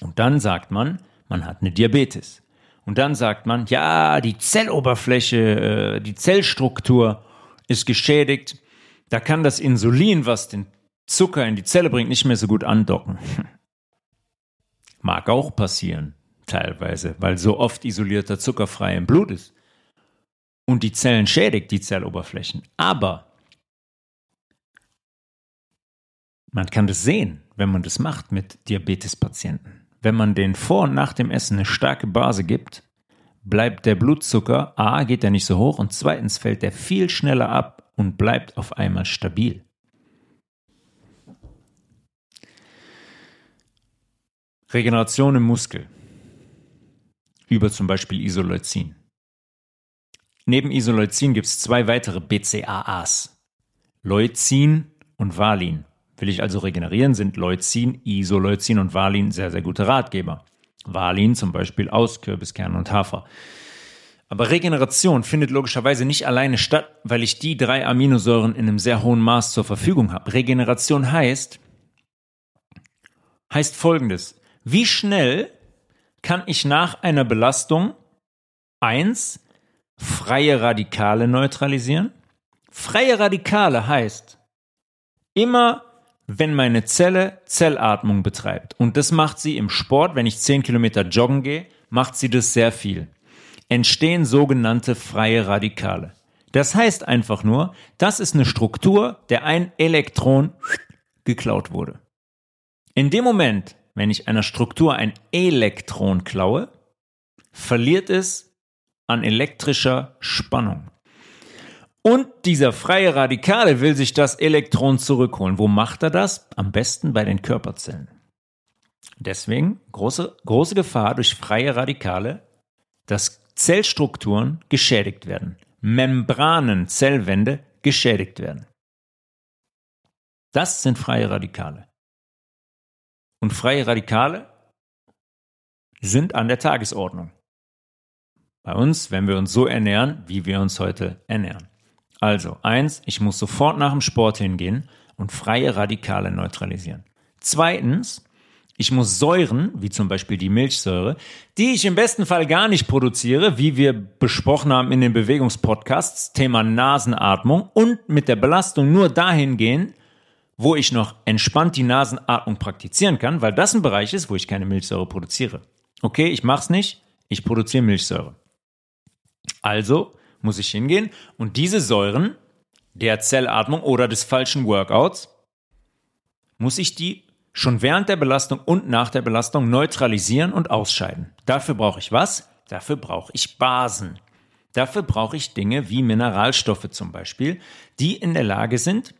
Und dann sagt man, man hat eine Diabetes. Und dann sagt man, ja, die Zelloberfläche, äh, die Zellstruktur ist geschädigt. Da kann das Insulin, was den Zucker in die Zelle bringt, nicht mehr so gut andocken. Mag auch passieren, teilweise, weil so oft isolierter Zucker frei im Blut ist. Und die Zellen schädigt die Zelloberflächen. Aber man kann das sehen, wenn man das macht mit Diabetespatienten. Wenn man den vor und nach dem Essen eine starke Base gibt, bleibt der Blutzucker, a, geht er nicht so hoch und zweitens fällt er viel schneller ab und bleibt auf einmal stabil. Regeneration im Muskel über zum Beispiel Isoleucin. Neben Isoleucin gibt es zwei weitere BCAAs. Leucin und Valin. Will ich also regenerieren, sind Leucin, Isoleucin und Valin sehr, sehr gute Ratgeber. Valin zum Beispiel aus Kürbiskernen und Hafer. Aber Regeneration findet logischerweise nicht alleine statt, weil ich die drei Aminosäuren in einem sehr hohen Maß zur Verfügung habe. Regeneration heißt, heißt folgendes. Wie schnell kann ich nach einer Belastung eins freie Radikale neutralisieren? Freie Radikale heißt, immer wenn meine Zelle Zellatmung betreibt, und das macht sie im Sport, wenn ich 10 Kilometer joggen gehe, macht sie das sehr viel, entstehen sogenannte freie Radikale. Das heißt einfach nur, das ist eine Struktur, der ein Elektron geklaut wurde. In dem Moment, wenn ich einer Struktur ein Elektron klaue, verliert es an elektrischer Spannung. Und dieser freie Radikale will sich das Elektron zurückholen. Wo macht er das? Am besten bei den Körperzellen. Deswegen große, große Gefahr durch freie Radikale, dass Zellstrukturen geschädigt werden, Membranen, Zellwände geschädigt werden. Das sind freie Radikale. Und freie Radikale sind an der Tagesordnung. Bei uns, wenn wir uns so ernähren, wie wir uns heute ernähren. Also, eins, ich muss sofort nach dem Sport hingehen und freie Radikale neutralisieren. Zweitens, ich muss Säuren, wie zum Beispiel die Milchsäure, die ich im besten Fall gar nicht produziere, wie wir besprochen haben in den Bewegungspodcasts, Thema Nasenatmung und mit der Belastung nur dahin gehen, wo ich noch entspannt die Nasenatmung praktizieren kann, weil das ein Bereich ist, wo ich keine Milchsäure produziere. Okay, ich mach's nicht, ich produziere Milchsäure. Also muss ich hingehen und diese Säuren der Zellatmung oder des falschen Workouts, muss ich die schon während der Belastung und nach der Belastung neutralisieren und ausscheiden. Dafür brauche ich was? Dafür brauche ich Basen. Dafür brauche ich Dinge wie Mineralstoffe zum Beispiel, die in der Lage sind,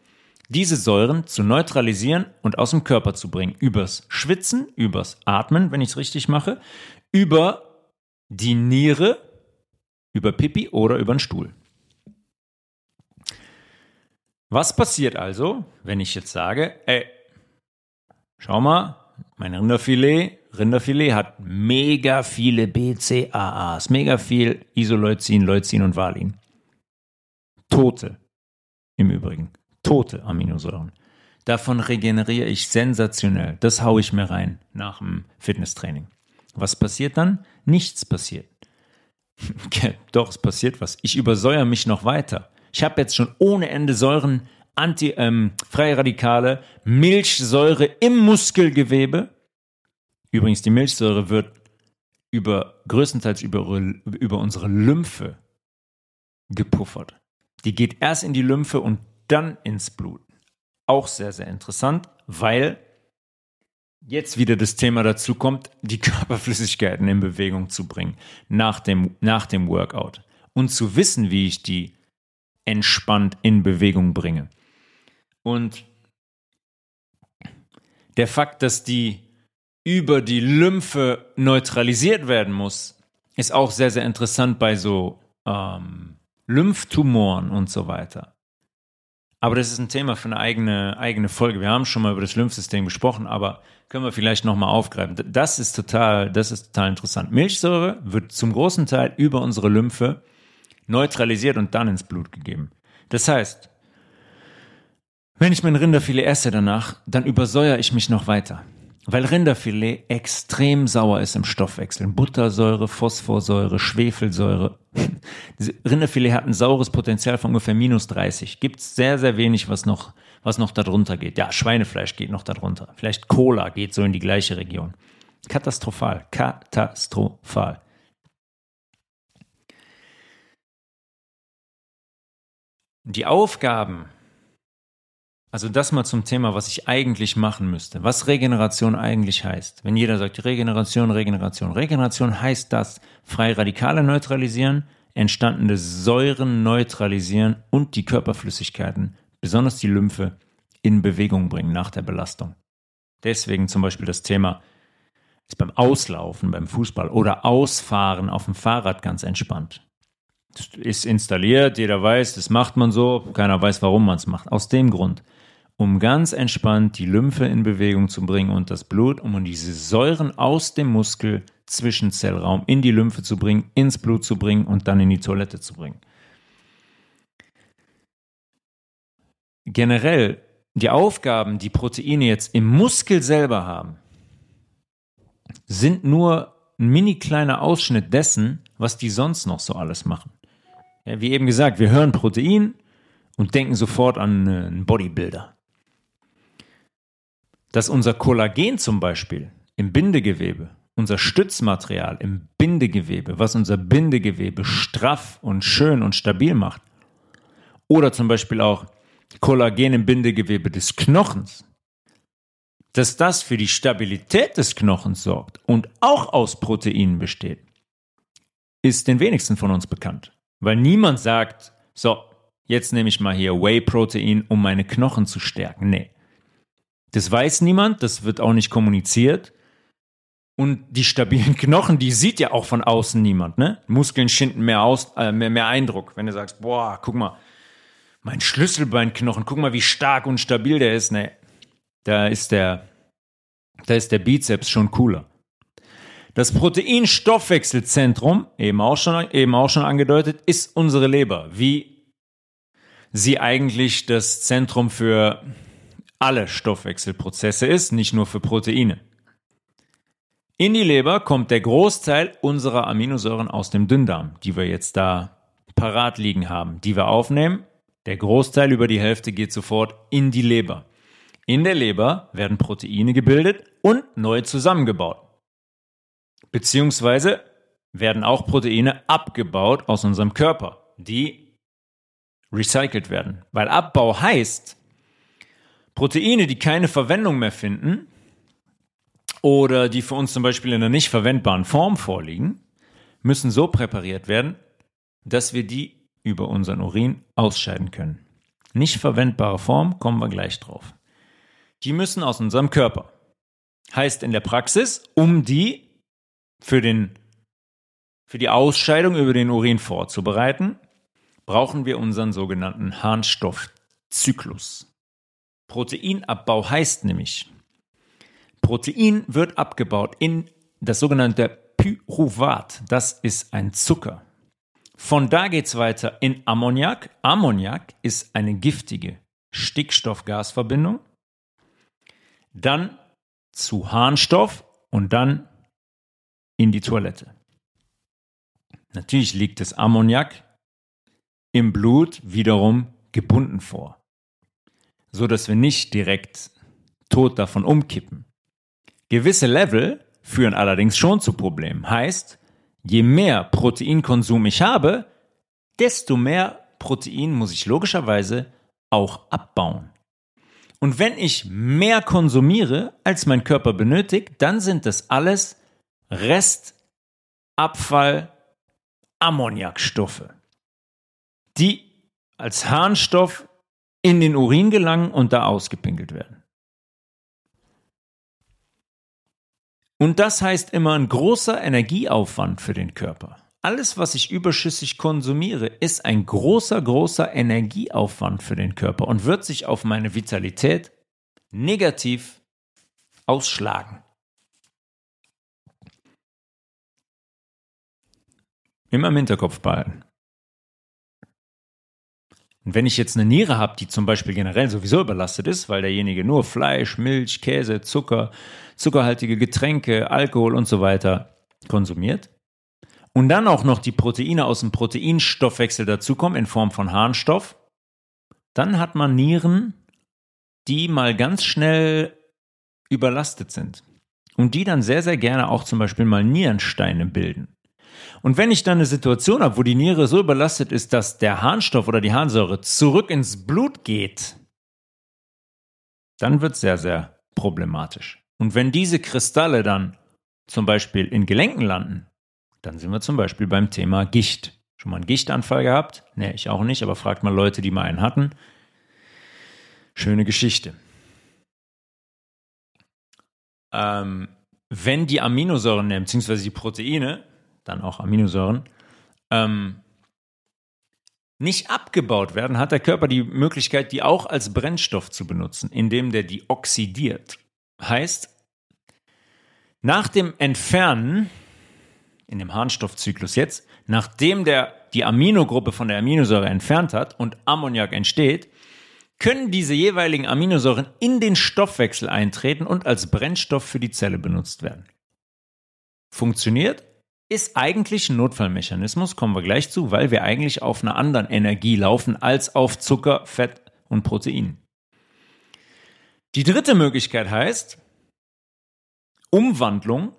diese Säuren zu neutralisieren und aus dem Körper zu bringen. Übers Schwitzen, übers Atmen, wenn ich es richtig mache, über die Niere, über Pipi oder über den Stuhl. Was passiert also, wenn ich jetzt sage, ey, schau mal, mein Rinderfilet, Rinderfilet hat mega viele BCAAs, mega viel Isoleucin, Leucin und Valin. Tote, im Übrigen, tote Aminosäuren. Davon regeneriere ich sensationell. Das haue ich mir rein nach dem Fitnesstraining. Was passiert dann? Nichts passiert. *laughs* Doch, es passiert was. Ich übersäuere mich noch weiter. Ich habe jetzt schon ohne Ende Säuren, anti, ähm, freie Radikale, Milchsäure im Muskelgewebe. Übrigens, die Milchsäure wird über, größtenteils über, über unsere Lymphe gepuffert. Die geht erst in die Lymphe und dann ins Blut. Auch sehr, sehr interessant, weil jetzt wieder das Thema dazu kommt, die *laughs* Körperflüssigkeiten in Bewegung zu bringen nach dem, nach dem Workout und zu wissen, wie ich die entspannt in Bewegung bringe. Und der Fakt, dass die über die Lymphe neutralisiert werden muss, ist auch sehr, sehr interessant bei so ähm, Lymphtumoren und so weiter. Aber das ist ein Thema für eine eigene, eigene Folge. Wir haben schon mal über das Lymphsystem gesprochen, aber können wir vielleicht nochmal aufgreifen. Das ist total, das ist total interessant. Milchsäure wird zum großen Teil über unsere Lymphe neutralisiert und dann ins Blut gegeben. Das heißt, wenn ich mein Rinderfilet esse danach, dann übersäuere ich mich noch weiter. Weil Rinderfilet extrem sauer ist im Stoffwechsel. Buttersäure, Phosphorsäure, Schwefelsäure. *laughs* Rinderfilet hat ein saures Potenzial von ungefähr minus 30. Gibt es sehr, sehr wenig, was noch, was noch darunter geht. Ja, Schweinefleisch geht noch darunter. Vielleicht Cola geht so in die gleiche Region. Katastrophal. Katastrophal. Die Aufgaben also das mal zum Thema, was ich eigentlich machen müsste. Was Regeneration eigentlich heißt. Wenn jeder sagt Regeneration, Regeneration. Regeneration heißt das, freie Radikale neutralisieren, entstandene Säuren neutralisieren und die Körperflüssigkeiten, besonders die Lymphe, in Bewegung bringen nach der Belastung. Deswegen zum Beispiel das Thema ist beim Auslaufen, beim Fußball oder Ausfahren auf dem Fahrrad ganz entspannt. Das ist installiert, jeder weiß, das macht man so, keiner weiß, warum man es macht. Aus dem Grund. Um ganz entspannt die Lymphe in Bewegung zu bringen und das Blut, um diese Säuren aus dem Muskel Zwischenzellraum in die Lymphe zu bringen, ins Blut zu bringen und dann in die Toilette zu bringen. Generell die Aufgaben, die Proteine jetzt im Muskel selber haben, sind nur ein mini kleiner Ausschnitt dessen, was die sonst noch so alles machen. Ja, wie eben gesagt, wir hören Protein und denken sofort an einen Bodybuilder. Dass unser Kollagen zum Beispiel im Bindegewebe, unser Stützmaterial im Bindegewebe, was unser Bindegewebe straff und schön und stabil macht, oder zum Beispiel auch Kollagen im Bindegewebe des Knochens, dass das für die Stabilität des Knochens sorgt und auch aus Proteinen besteht, ist den wenigsten von uns bekannt. Weil niemand sagt, so, jetzt nehme ich mal hier Whey-Protein, um meine Knochen zu stärken. Nee. Das weiß niemand, das wird auch nicht kommuniziert. Und die stabilen Knochen, die sieht ja auch von außen niemand, ne? Muskeln schinden mehr, aus, äh, mehr, mehr Eindruck. Wenn du sagst, boah, guck mal, mein Schlüsselbeinknochen, guck mal, wie stark und stabil der ist. Ne, da ist der, da ist der Bizeps schon cooler. Das Proteinstoffwechselzentrum, eben auch schon, eben auch schon angedeutet, ist unsere Leber. Wie sie eigentlich das Zentrum für alle Stoffwechselprozesse ist, nicht nur für Proteine. In die Leber kommt der Großteil unserer Aminosäuren aus dem Dünndarm, die wir jetzt da parat liegen haben, die wir aufnehmen. Der Großteil über die Hälfte geht sofort in die Leber. In der Leber werden Proteine gebildet und neu zusammengebaut. Beziehungsweise werden auch Proteine abgebaut aus unserem Körper, die recycelt werden. Weil Abbau heißt, Proteine, die keine Verwendung mehr finden oder die für uns zum Beispiel in einer nicht verwendbaren Form vorliegen, müssen so präpariert werden, dass wir die über unseren Urin ausscheiden können. Nicht verwendbare Form, kommen wir gleich drauf. Die müssen aus unserem Körper. Heißt in der Praxis, um die für, den, für die Ausscheidung über den Urin vorzubereiten, brauchen wir unseren sogenannten Harnstoffzyklus. Proteinabbau heißt nämlich, Protein wird abgebaut in das sogenannte Pyruvat. Das ist ein Zucker. Von da geht es weiter in Ammoniak. Ammoniak ist eine giftige Stickstoffgasverbindung. Dann zu Harnstoff und dann in die Toilette. Natürlich liegt das Ammoniak im Blut wiederum gebunden vor so dass wir nicht direkt tot davon umkippen. Gewisse Level führen allerdings schon zu Problemen. Heißt, je mehr Proteinkonsum ich habe, desto mehr Protein muss ich logischerweise auch abbauen. Und wenn ich mehr konsumiere, als mein Körper benötigt, dann sind das alles Restabfall Ammoniakstoffe, die als Harnstoff in den Urin gelangen und da ausgepinkelt werden. Und das heißt immer ein großer Energieaufwand für den Körper. Alles, was ich überschüssig konsumiere, ist ein großer, großer Energieaufwand für den Körper und wird sich auf meine Vitalität negativ ausschlagen. Immer im Hinterkopf behalten. Und wenn ich jetzt eine Niere habe, die zum Beispiel generell sowieso überlastet ist, weil derjenige nur Fleisch, Milch, Käse, Zucker, zuckerhaltige Getränke, Alkohol und so weiter konsumiert, und dann auch noch die Proteine aus dem Proteinstoffwechsel dazukommen in Form von Harnstoff, dann hat man Nieren, die mal ganz schnell überlastet sind und die dann sehr, sehr gerne auch zum Beispiel mal Nierensteine bilden. Und wenn ich dann eine Situation habe, wo die Niere so überlastet ist, dass der Harnstoff oder die Harnsäure zurück ins Blut geht, dann wird es sehr, sehr problematisch. Und wenn diese Kristalle dann zum Beispiel in Gelenken landen, dann sind wir zum Beispiel beim Thema Gicht. Schon mal einen Gichtanfall gehabt? Nee, ich auch nicht, aber fragt mal Leute, die mal einen hatten. Schöne Geschichte. Ähm, wenn die Aminosäuren, beziehungsweise die Proteine, dann auch Aminosäuren, ähm, nicht abgebaut werden, hat der Körper die Möglichkeit, die auch als Brennstoff zu benutzen, indem der die oxidiert. Heißt, nach dem Entfernen, in dem Harnstoffzyklus jetzt, nachdem der die Aminogruppe von der Aminosäure entfernt hat und Ammoniak entsteht, können diese jeweiligen Aminosäuren in den Stoffwechsel eintreten und als Brennstoff für die Zelle benutzt werden. Funktioniert? Ist eigentlich ein Notfallmechanismus, kommen wir gleich zu, weil wir eigentlich auf einer anderen Energie laufen als auf Zucker, Fett und Protein. Die dritte Möglichkeit heißt Umwandlung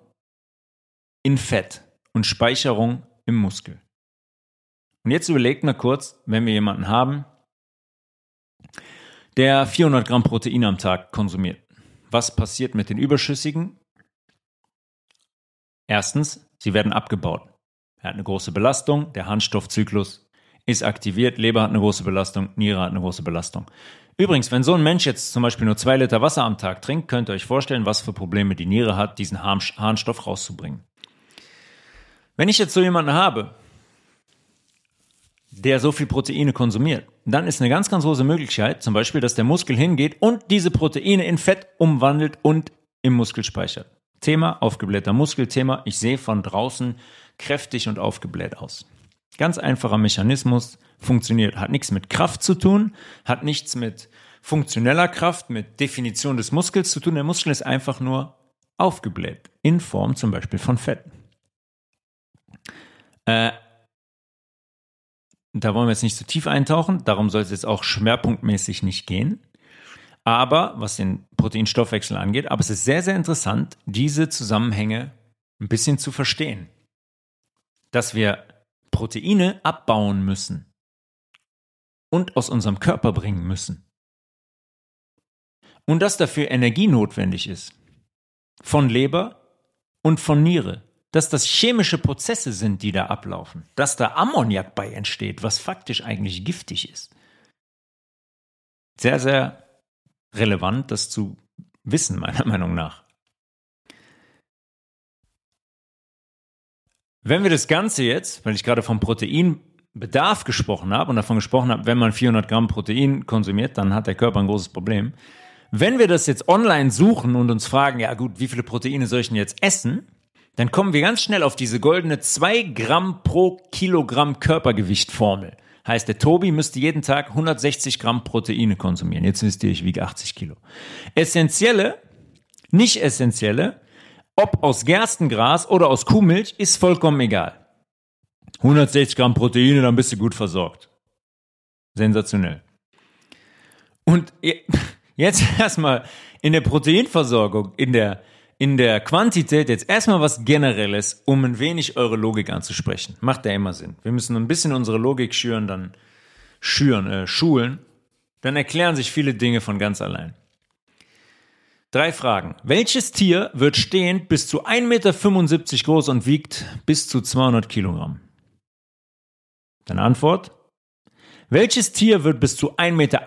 in Fett und Speicherung im Muskel. Und jetzt überlegt mal kurz, wenn wir jemanden haben, der 400 Gramm Protein am Tag konsumiert. Was passiert mit den Überschüssigen? Erstens, sie werden abgebaut. Er hat eine große Belastung, der Harnstoffzyklus ist aktiviert, Leber hat eine große Belastung, Niere hat eine große Belastung. Übrigens, wenn so ein Mensch jetzt zum Beispiel nur zwei Liter Wasser am Tag trinkt, könnt ihr euch vorstellen, was für Probleme die Niere hat, diesen Harnstoff rauszubringen. Wenn ich jetzt so jemanden habe, der so viel Proteine konsumiert, dann ist eine ganz, ganz große Möglichkeit, zum Beispiel, dass der Muskel hingeht und diese Proteine in Fett umwandelt und im Muskel speichert. Thema aufgeblähter Muskel, Thema, ich sehe von draußen kräftig und aufgebläht aus. Ganz einfacher Mechanismus, funktioniert, hat nichts mit Kraft zu tun, hat nichts mit funktioneller Kraft, mit Definition des Muskels zu tun. Der Muskel ist einfach nur aufgebläht, in Form zum Beispiel von Fett. Äh, da wollen wir jetzt nicht zu tief eintauchen, darum soll es jetzt auch schwerpunktmäßig nicht gehen. Aber was den Proteinstoffwechsel angeht, aber es ist sehr, sehr interessant, diese Zusammenhänge ein bisschen zu verstehen. Dass wir Proteine abbauen müssen und aus unserem Körper bringen müssen. Und dass dafür Energie notwendig ist. Von Leber und von Niere dass das chemische Prozesse sind, die da ablaufen, dass da Ammoniak bei entsteht, was faktisch eigentlich giftig ist. Sehr, sehr relevant, das zu wissen, meiner *laughs* Meinung nach. Wenn wir das Ganze jetzt, weil ich gerade vom Proteinbedarf gesprochen habe und davon gesprochen habe, wenn man 400 Gramm Protein konsumiert, dann hat der Körper ein großes Problem. Wenn wir das jetzt online suchen und uns fragen, ja gut, wie viele Proteine soll ich denn jetzt essen? dann kommen wir ganz schnell auf diese goldene 2 Gramm pro Kilogramm Körpergewicht Formel. Heißt, der Tobi müsste jeden Tag 160 Gramm Proteine konsumieren. Jetzt wisst ihr, ich wiege 80 Kilo. Essentielle, nicht essentielle, ob aus Gerstengras oder aus Kuhmilch, ist vollkommen egal. 160 Gramm Proteine, dann bist du gut versorgt. Sensationell. Und *laughs* jetzt erstmal in der Proteinversorgung, in der in der Quantität jetzt erstmal was Generelles, um ein wenig eure Logik anzusprechen. Macht ja immer Sinn. Wir müssen ein bisschen unsere Logik schüren, dann schüren, äh, schulen. Dann erklären sich viele Dinge von ganz allein. Drei Fragen. Welches Tier wird stehend bis zu 1,75 Meter groß und wiegt bis zu 200 Kilogramm? Deine Antwort? Welches Tier wird bis zu 1,78 Meter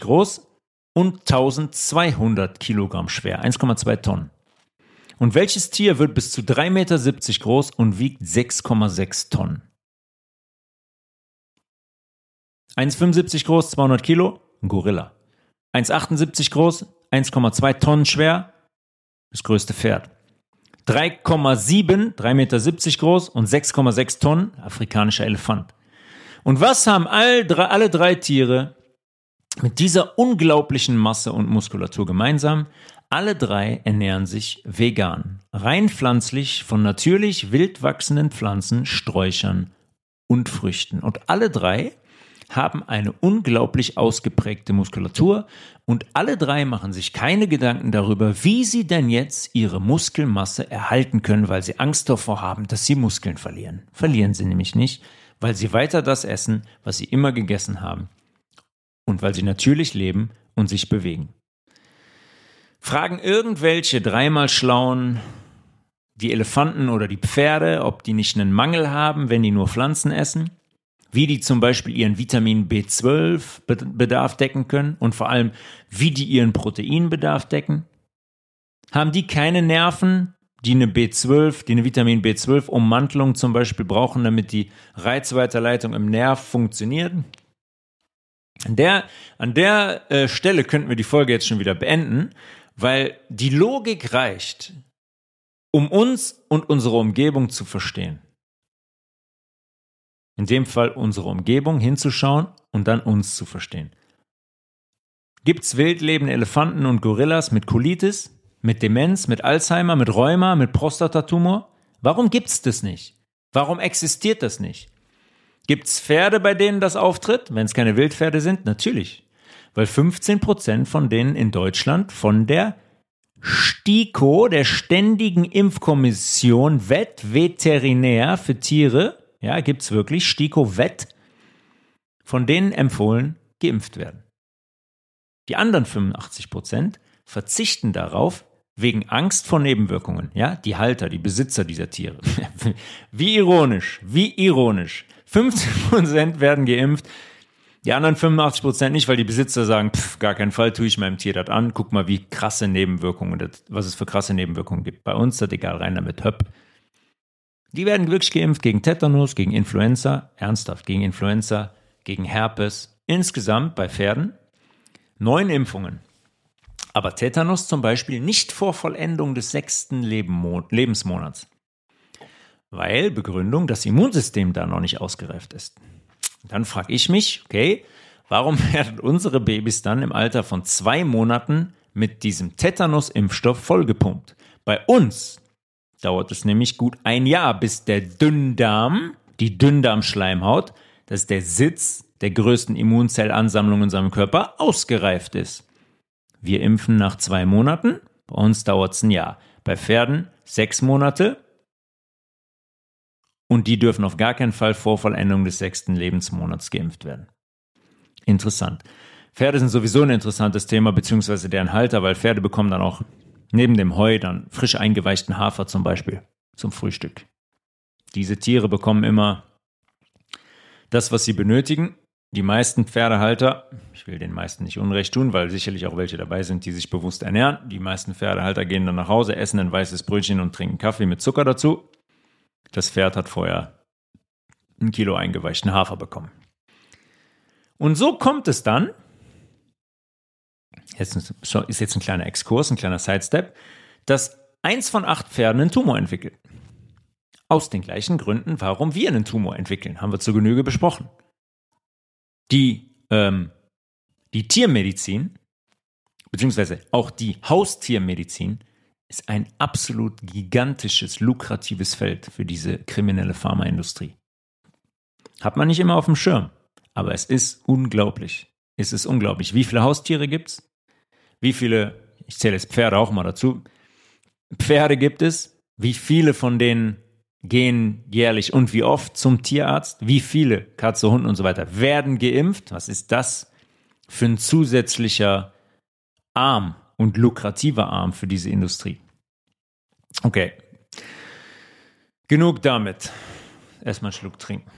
groß und 1200 Kilogramm schwer? 1,2 Tonnen. Und welches Tier wird bis zu 3,70 Meter groß und wiegt 6,6 Tonnen? 1,75 groß, 200 Kilo, ein Gorilla. 1,78 groß, 1,2 Tonnen schwer, das größte Pferd. 3,7, 3,70 Meter groß und 6,6 Tonnen, afrikanischer Elefant. Und was haben all alle drei Tiere mit dieser unglaublichen Masse und Muskulatur gemeinsam? Alle drei ernähren sich vegan, rein pflanzlich von natürlich wild wachsenden Pflanzen, Sträuchern und Früchten. Und alle drei haben eine unglaublich ausgeprägte Muskulatur und alle drei machen sich keine Gedanken darüber, wie sie denn jetzt ihre Muskelmasse erhalten können, weil sie Angst davor haben, dass sie Muskeln verlieren. Verlieren sie nämlich nicht, weil sie weiter das essen, was sie immer gegessen haben und weil sie natürlich leben und sich bewegen. Fragen irgendwelche dreimal schlauen die Elefanten oder die Pferde, ob die nicht einen Mangel haben, wenn die nur Pflanzen essen, wie die zum Beispiel ihren Vitamin B12-Bedarf decken können und vor allem, wie die ihren Proteinbedarf decken. Haben die keine Nerven, die eine B12, die eine Vitamin B12-Ummantelung zum Beispiel brauchen, damit die Reizweiterleitung im Nerv funktioniert. An der, an der äh, Stelle könnten wir die Folge jetzt schon wieder beenden, weil die Logik reicht, um uns und unsere Umgebung zu verstehen. In dem Fall unsere Umgebung hinzuschauen und dann uns zu verstehen. Gibt's wildlebende Elefanten und Gorillas mit Colitis? Mit Demenz, mit Alzheimer, mit Rheuma, mit Prostatatumor? Warum gibt's das nicht? Warum existiert das nicht? Gibt's Pferde, bei denen das auftritt, wenn es keine Wildpferde sind? Natürlich. Weil 15 Prozent von denen in Deutschland von der STIKO, der Ständigen Impfkommission Veterinär für Tiere, ja, gibt's wirklich, STIKO Vet, von denen empfohlen geimpft werden. Die anderen 85 Prozent verzichten darauf, wegen Angst vor Nebenwirkungen, ja, die Halter, die Besitzer dieser Tiere. *laughs* wie ironisch, wie ironisch. 15% werden geimpft, die anderen 85% nicht, weil die Besitzer sagen, pff, gar keinen Fall tue ich meinem Tier das an, guck mal, wie krasse Nebenwirkungen, das, was es für krasse Nebenwirkungen gibt. Bei uns, das egal, rein damit, höpp. Die werden wirklich geimpft gegen Tetanus, gegen Influenza, ernsthaft, gegen Influenza, gegen Herpes. Insgesamt bei Pferden neun Impfungen. Aber Tetanus zum Beispiel nicht vor Vollendung des sechsten Lebensmonats. Weil Begründung, das Immunsystem da noch nicht ausgereift ist. Dann frage ich mich, okay, warum *laughs* werden unsere Babys dann im Alter von zwei Monaten mit diesem Tetanus-Impfstoff vollgepumpt? Bei uns dauert es nämlich gut ein Jahr, bis der Dünndarm, die Dünndarmschleimhaut, das ist der Sitz der größten Immunzellansammlung in unserem Körper, ausgereift ist. Wir impfen nach zwei Monaten, bei uns dauert es ein Jahr. Bei Pferden sechs Monate und die dürfen auf gar keinen Fall vor Vollendung des sechsten Lebensmonats geimpft werden. Interessant. Pferde sind sowieso ein interessantes Thema, beziehungsweise deren Halter, weil Pferde bekommen dann auch neben dem Heu dann frisch eingeweichten Hafer zum Beispiel zum Frühstück. Diese Tiere bekommen immer das, was sie benötigen die meisten Pferdehalter, ich will den meisten nicht Unrecht tun, weil sicherlich auch welche dabei sind, die sich bewusst ernähren. Die meisten Pferdehalter gehen dann nach Hause, essen ein weißes Brötchen und trinken Kaffee mit Zucker dazu. Das Pferd hat vorher ein Kilo eingeweichten Hafer bekommen. Und so kommt es dann, jetzt ist jetzt ein kleiner Exkurs, ein kleiner Sidestep, dass eins von acht Pferden einen Tumor entwickelt. Aus den gleichen Gründen, warum wir einen Tumor entwickeln, haben wir zur Genüge besprochen die, ähm, die Tiermedizin, beziehungsweise auch die Haustiermedizin, ist ein absolut gigantisches, lukratives Feld für diese kriminelle Pharmaindustrie. Hat man nicht immer auf dem Schirm, aber es ist unglaublich. Es ist unglaublich. Wie viele Haustiere gibt es? Wie viele, ich zähle jetzt Pferde auch mal dazu, Pferde gibt es? Wie viele von denen gehen jährlich und wie oft zum Tierarzt? Wie viele Katze, Hund und so weiter werden geimpft? Was ist das für ein zusätzlicher Arm und lukrativer Arm für diese Industrie? Okay. Genug damit. Erstmal einen Schluck trinken.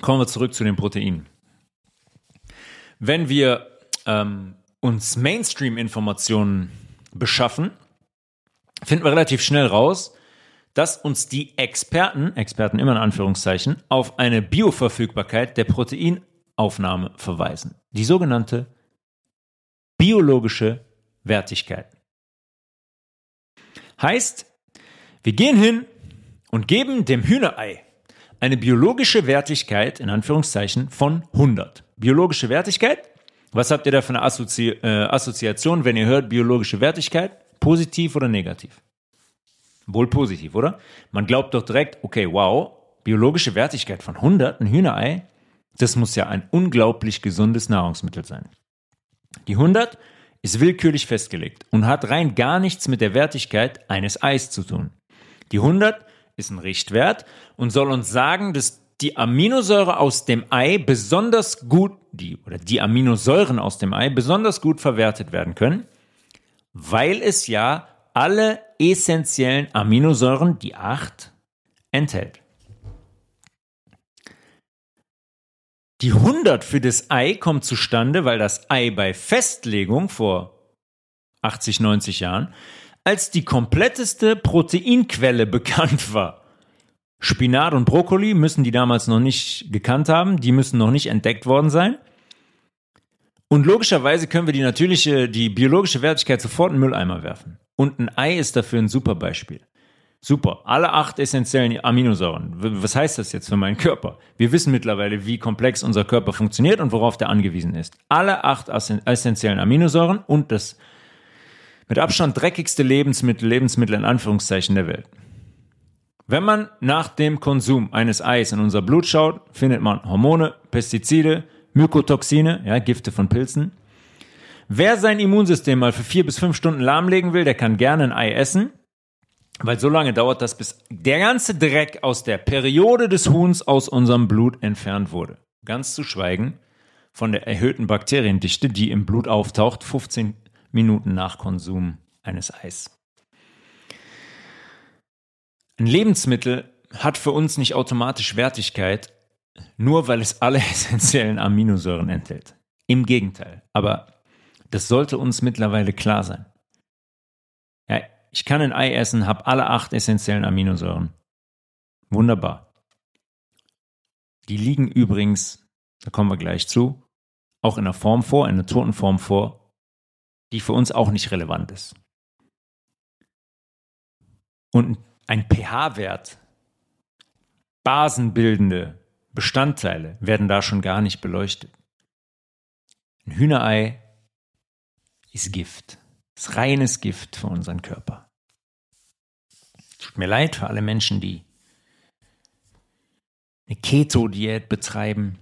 Kommen wir zurück zu den Proteinen. Wenn wir ähm, uns Mainstream-Informationen beschaffen, finden wir relativ schnell raus, dass uns die Experten, Experten immer in Anführungszeichen, auf eine Bioverfügbarkeit der Proteinaufnahme verweisen. Die sogenannte biologische Wertigkeit. Heißt, wir gehen hin und geben dem Hühnerei eine biologische Wertigkeit, in Anführungszeichen, von 100. Biologische Wertigkeit? Was habt ihr da für eine Assozi äh, Assoziation, wenn ihr hört biologische Wertigkeit? Positiv oder negativ? Wohl positiv, oder? Man glaubt doch direkt, okay, wow, biologische Wertigkeit von 100, ein Hühnerei, das muss ja ein unglaublich gesundes Nahrungsmittel sein. Die 100 ist willkürlich festgelegt und hat rein gar nichts mit der Wertigkeit eines Eis zu tun. Die 100 ist ein Richtwert und soll uns sagen, dass die Aminosäure aus dem Ei besonders gut, die, oder die Aminosäuren aus dem Ei besonders gut verwertet werden können weil es ja alle essentiellen Aminosäuren, die acht, enthält. Die 100 für das Ei kommt zustande, weil das Ei bei Festlegung vor 80, 90 Jahren, als die kompletteste Proteinquelle *laughs* bekannt war. Spinat und Brokkoli müssen die damals noch nicht gekannt haben, die müssen noch nicht entdeckt worden sein. Und logischerweise können wir die natürliche, die biologische Wertigkeit sofort in den Mülleimer werfen. Und ein Ei ist dafür ein super Beispiel. Super. Alle acht essentiellen Aminosäuren. Was heißt das jetzt für meinen Körper? Wir wissen mittlerweile, wie komplex unser Körper funktioniert und worauf der angewiesen ist. Alle acht essentiellen Aminosäuren und das mit Abstand dreckigste Lebensmittel, Lebensmittel in Anführungszeichen der Welt. Wenn man nach dem Konsum eines Eis in unser Blut schaut, findet man Hormone, Pestizide, Mykotoxine, ja, Gifte von Pilzen. Wer sein Immunsystem mal für vier bis fünf Stunden lahmlegen will, der kann gerne ein Ei essen, weil so lange dauert das, bis der ganze Dreck aus der Periode des Huhns aus unserem Blut entfernt wurde. Ganz zu schweigen von der erhöhten Bakteriendichte, die im Blut auftaucht, 15 Minuten nach Konsum eines Eis. Ein Lebensmittel hat für uns nicht automatisch Wertigkeit, nur weil es alle *laughs* essentiellen Aminosäuren enthält. Im Gegenteil. Aber das sollte uns mittlerweile klar sein. Ich kann ein Ei essen, habe alle acht essentiellen Aminosäuren. Wunderbar. Die liegen übrigens, da kommen wir gleich zu, auch in der Form vor, in der toten Form vor, die für uns auch nicht relevant ist. Und ein pH-Wert, basenbildende Bestandteile werden da schon gar nicht beleuchtet. Ein Hühnerei ist Gift. Ist reines Gift für unseren Körper. Tut mir leid für alle Menschen, die eine Keto-Diät betreiben.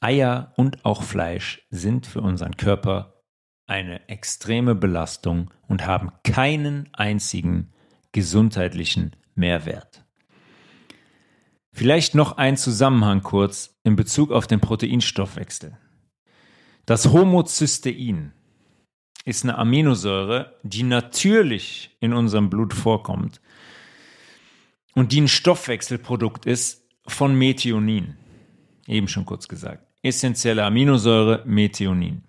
Eier und auch Fleisch sind für unseren Körper eine extreme Belastung und haben keinen einzigen gesundheitlichen Mehrwert. Vielleicht noch ein Zusammenhang kurz in Bezug auf den Proteinstoffwechsel. Das Homocystein ist eine Aminosäure, die natürlich in unserem Blut vorkommt und die ein Stoffwechselprodukt ist von Methionin. Eben schon kurz gesagt. Essentielle Aminosäure Methionin.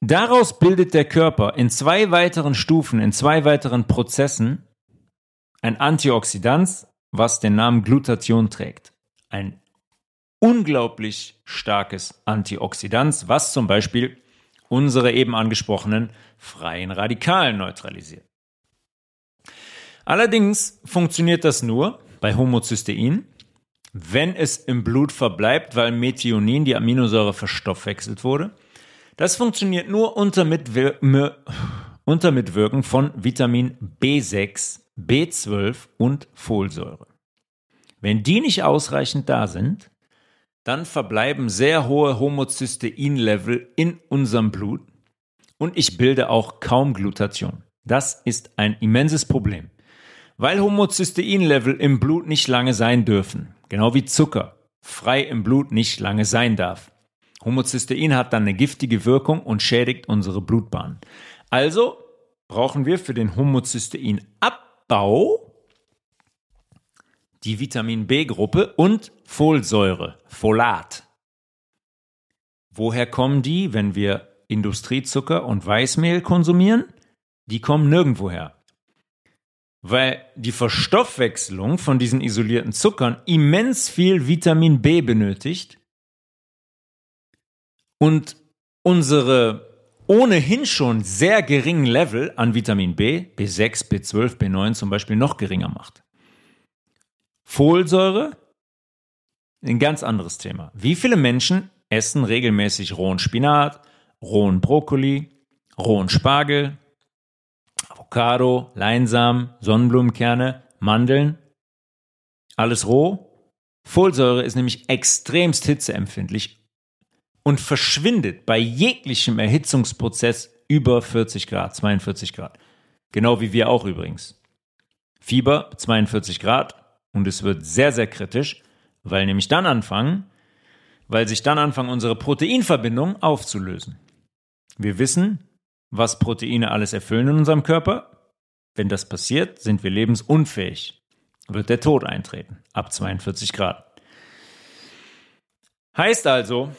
Daraus bildet der Körper in zwei weiteren Stufen, in zwei weiteren Prozessen ein Antioxidant, was den Namen Glutathion trägt. Ein unglaublich starkes Antioxidant, was zum Beispiel unsere eben angesprochenen freien Radikalen neutralisiert. Allerdings funktioniert das nur bei Homocystein, wenn es im Blut verbleibt, weil Methionin, die Aminosäure, verstoffwechselt wurde. Das funktioniert nur unter, Mitwir unter Mitwirken von Vitamin B6, B12 und Folsäure. Wenn die nicht ausreichend da sind, dann verbleiben sehr hohe Homocystein-Level in unserem Blut und ich bilde auch kaum Glutathion. Das ist ein immenses Problem, weil Homocystein-Level im Blut nicht lange sein dürfen, genau wie Zucker frei im Blut nicht lange sein darf. Homocystein hat dann eine giftige Wirkung und schädigt unsere Blutbahn. Also brauchen wir für den Homocystein-Abbau die Vitamin B-Gruppe und Folsäure, Folat. Woher kommen die, wenn wir Industriezucker und Weißmehl konsumieren? Die kommen nirgendwoher. Weil die Verstoffwechselung von diesen isolierten Zuckern immens viel Vitamin B benötigt und unsere ohnehin schon sehr geringen Level an Vitamin B, B6, B12, B9 zum Beispiel noch geringer macht. Folsäure, ein ganz anderes Thema. Wie viele Menschen essen regelmäßig rohen Spinat, rohen Brokkoli, rohen Spargel, Avocado, Leinsamen, Sonnenblumenkerne, Mandeln? Alles roh? Folsäure ist nämlich extremst hitzeempfindlich und verschwindet bei jeglichem Erhitzungsprozess über 40 Grad, 42 Grad. Genau wie wir auch übrigens. Fieber 42 Grad und es wird sehr, sehr kritisch, weil nämlich dann anfangen, weil sich dann anfangen, unsere Proteinverbindungen aufzulösen. Wir wissen, was Proteine alles erfüllen in unserem Körper. Wenn das passiert, sind wir lebensunfähig. Wird der Tod eintreten. Ab 42 Grad. Heißt also,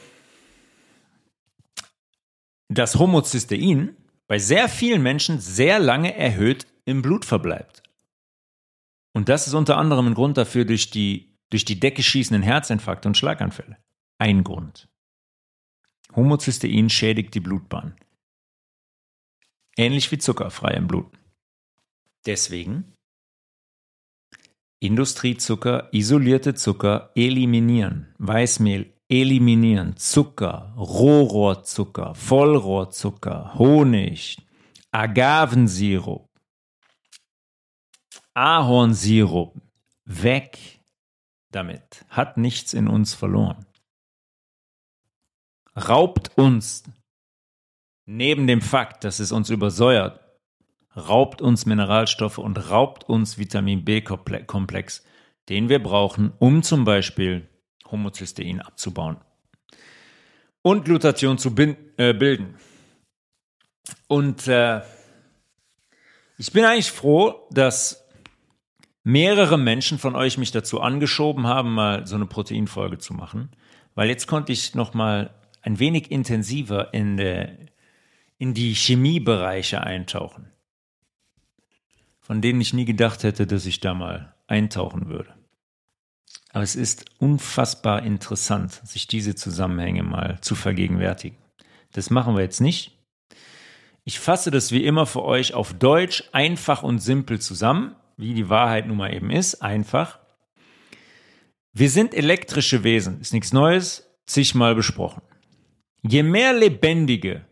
dass Homozystein bei sehr vielen Menschen sehr lange erhöht im Blut verbleibt. Und das ist unter anderem ein Grund dafür durch die durch die Decke schießenden Herzinfarkte und Schlaganfälle. Ein Grund. Homozystein schädigt die Blutbahn. Ähnlich wie Zucker frei im Blut. Deswegen Industriezucker, isolierte Zucker eliminieren, Weißmehl eliminieren, Zucker, Rohrohrzucker, Vollrohrzucker, Honig, Agavensirup, Ahornsirup, weg damit, hat nichts in uns verloren. Raubt uns, neben dem Fakt, dass es uns übersäuert, raubt uns Mineralstoffe und raubt uns Vitamin B-Komplex, den wir brauchen, um zum Beispiel Homozystein abzubauen und Glutathion zu äh, bilden. Und äh, ich bin eigentlich froh, dass mehrere Menschen von euch mich dazu angeschoben haben, mal so eine Proteinfolge zu machen, weil jetzt konnte ich noch mal ein wenig intensiver in, der, in die Chemiebereiche eintauchen, von denen ich nie gedacht hätte, dass ich da mal eintauchen würde. Aber es ist unfassbar interessant, sich diese Zusammenhänge mal zu vergegenwärtigen. Das machen wir jetzt nicht. Ich fasse das wie immer für euch auf Deutsch einfach und simpel zusammen wie die Wahrheit nun mal eben ist, einfach. Wir sind elektrische Wesen, ist nichts Neues, zigmal besprochen. Je mehr lebendige,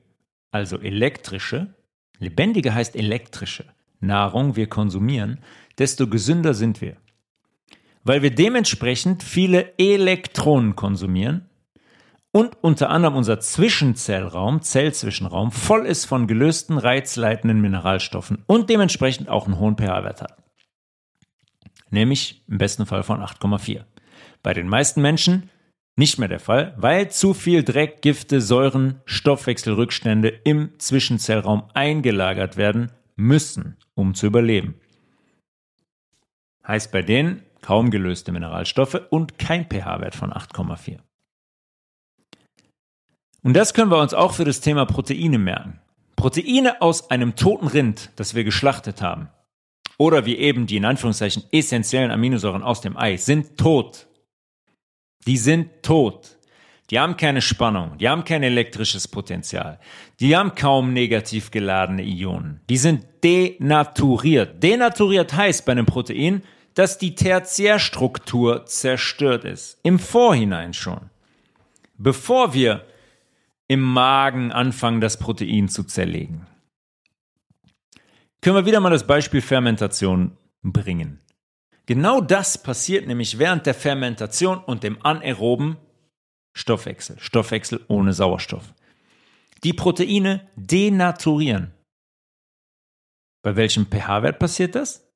also elektrische, lebendige heißt elektrische Nahrung wir konsumieren, desto gesünder sind wir. Weil wir dementsprechend viele Elektronen konsumieren und unter anderem unser Zwischenzellraum, Zellzwischenraum, voll ist von gelösten reizleitenden Mineralstoffen und dementsprechend auch einen hohen pH-Wert hat nämlich im besten Fall von 8,4. Bei den meisten Menschen nicht mehr der Fall, weil zu viel Dreck, Gifte, Säuren, Stoffwechselrückstände im Zwischenzellraum eingelagert werden müssen, um zu überleben. Heißt bei denen kaum gelöste Mineralstoffe und kein pH-Wert von 8,4. Und das können wir uns auch für das Thema Proteine merken. Proteine aus einem toten Rind, das wir geschlachtet haben, oder wie eben die in Anführungszeichen essentiellen Aminosäuren aus dem Ei sind tot. Die sind tot. Die haben keine Spannung, die haben kein elektrisches Potenzial, die haben kaum negativ geladene Ionen. Die sind denaturiert. Denaturiert heißt bei einem Protein, dass die Tertiärstruktur zerstört ist. Im Vorhinein schon. Bevor wir im Magen anfangen, das Protein zu zerlegen können wir wieder mal das Beispiel Fermentation bringen. Genau das passiert nämlich während der Fermentation und dem anaeroben Stoffwechsel, Stoffwechsel ohne Sauerstoff. Die Proteine denaturieren. Bei welchem pH-Wert passiert das?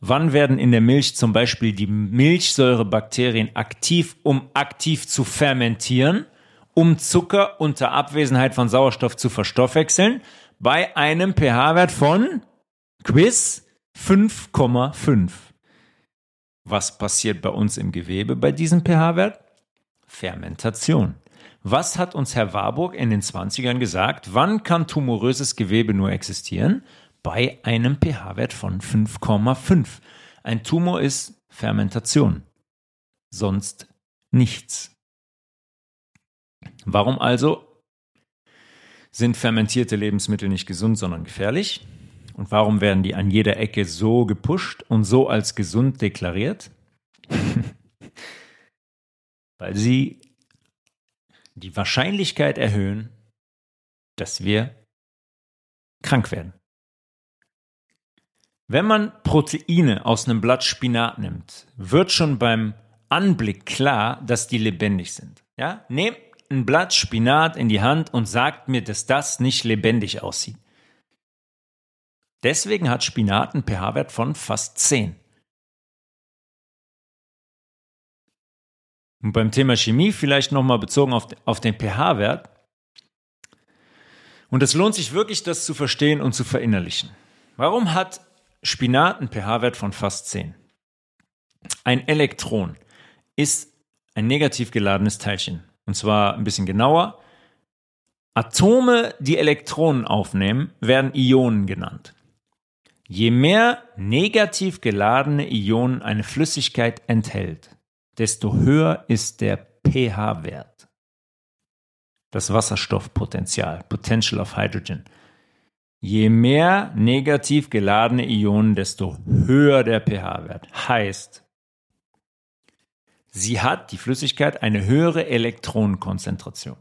Wann werden in der Milch zum Beispiel die Milchsäurebakterien aktiv, um aktiv zu fermentieren, um Zucker unter Abwesenheit von Sauerstoff zu verstoffwechseln? Bei einem pH-Wert von Quiz 5,5. Was passiert bei uns im Gewebe bei diesem pH-Wert? Fermentation. Was hat uns Herr Warburg in den 20ern gesagt? Wann kann tumoröses Gewebe nur existieren? Bei einem pH-Wert von 5,5. Ein Tumor ist Fermentation. Sonst nichts. Warum also sind fermentierte Lebensmittel nicht gesund, sondern gefährlich? Und warum werden die an jeder Ecke so gepusht und so als gesund deklariert? *laughs* Weil sie die Wahrscheinlichkeit erhöhen, dass wir krank werden. Wenn man Proteine aus einem Blatt Spinat nimmt, wird schon beim Anblick klar, dass die lebendig sind. Ja? Nehmt ein Blatt Spinat in die Hand und sagt mir, dass das nicht lebendig aussieht. Deswegen hat Spinat einen pH-Wert von fast 10. Und beim Thema Chemie vielleicht nochmal bezogen auf, auf den pH-Wert. Und es lohnt sich wirklich, das zu verstehen und zu verinnerlichen. Warum hat Spinat einen pH-Wert von fast 10? Ein Elektron ist ein negativ geladenes Teilchen. Und zwar ein bisschen genauer. Atome, die Elektronen aufnehmen, werden Ionen genannt. Je mehr negativ geladene Ionen eine Flüssigkeit enthält, desto höher ist der pH-Wert. Das Wasserstoffpotenzial, Potential of Hydrogen. Je mehr negativ geladene Ionen, desto höher der pH-Wert. Heißt, sie hat die Flüssigkeit eine höhere Elektronenkonzentration.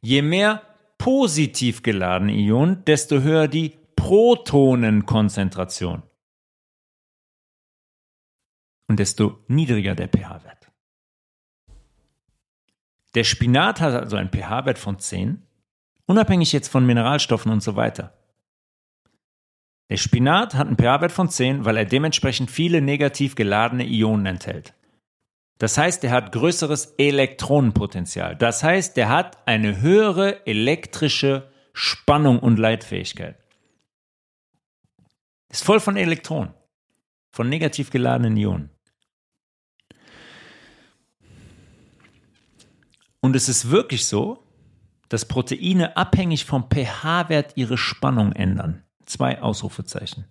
Je mehr positiv geladene Ionen, desto höher die Protonenkonzentration. Und desto niedriger der pH-Wert. Der Spinat hat also einen pH-Wert von 10, unabhängig jetzt von Mineralstoffen und so weiter. Der Spinat hat einen pH-Wert von 10, weil er dementsprechend viele negativ geladene Ionen enthält. Das heißt, er hat größeres Elektronenpotenzial. Das heißt, er hat eine höhere elektrische Spannung und Leitfähigkeit. Ist voll von Elektronen, von negativ geladenen Ionen. Und es ist wirklich so, dass Proteine abhängig vom pH-Wert ihre Spannung ändern. Zwei Ausrufezeichen.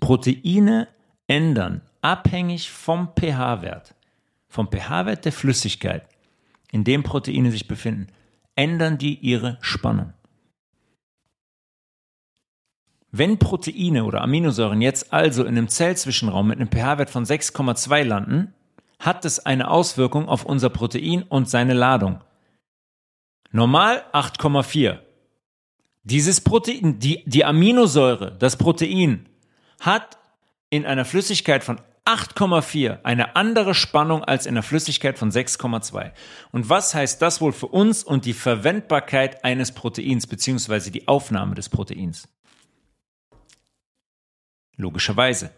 Proteine ändern abhängig vom pH-Wert vom pH-Wert der Flüssigkeit, in dem Proteine sich befinden, ändern die ihre Spannung. Wenn Proteine oder Aminosäuren jetzt also in einem Zellzwischenraum mit einem pH-Wert von 6,2 landen, hat es eine Auswirkung auf unser Protein und seine Ladung. Normal 8,4. Dieses Protein, die, die Aminosäure, das Protein, hat in einer Flüssigkeit von 8,4 eine andere Spannung als in der Flüssigkeit von 6,2. Und was heißt das wohl für uns und die Verwendbarkeit eines Proteins beziehungsweise die Aufnahme des Proteins? Logischerweise,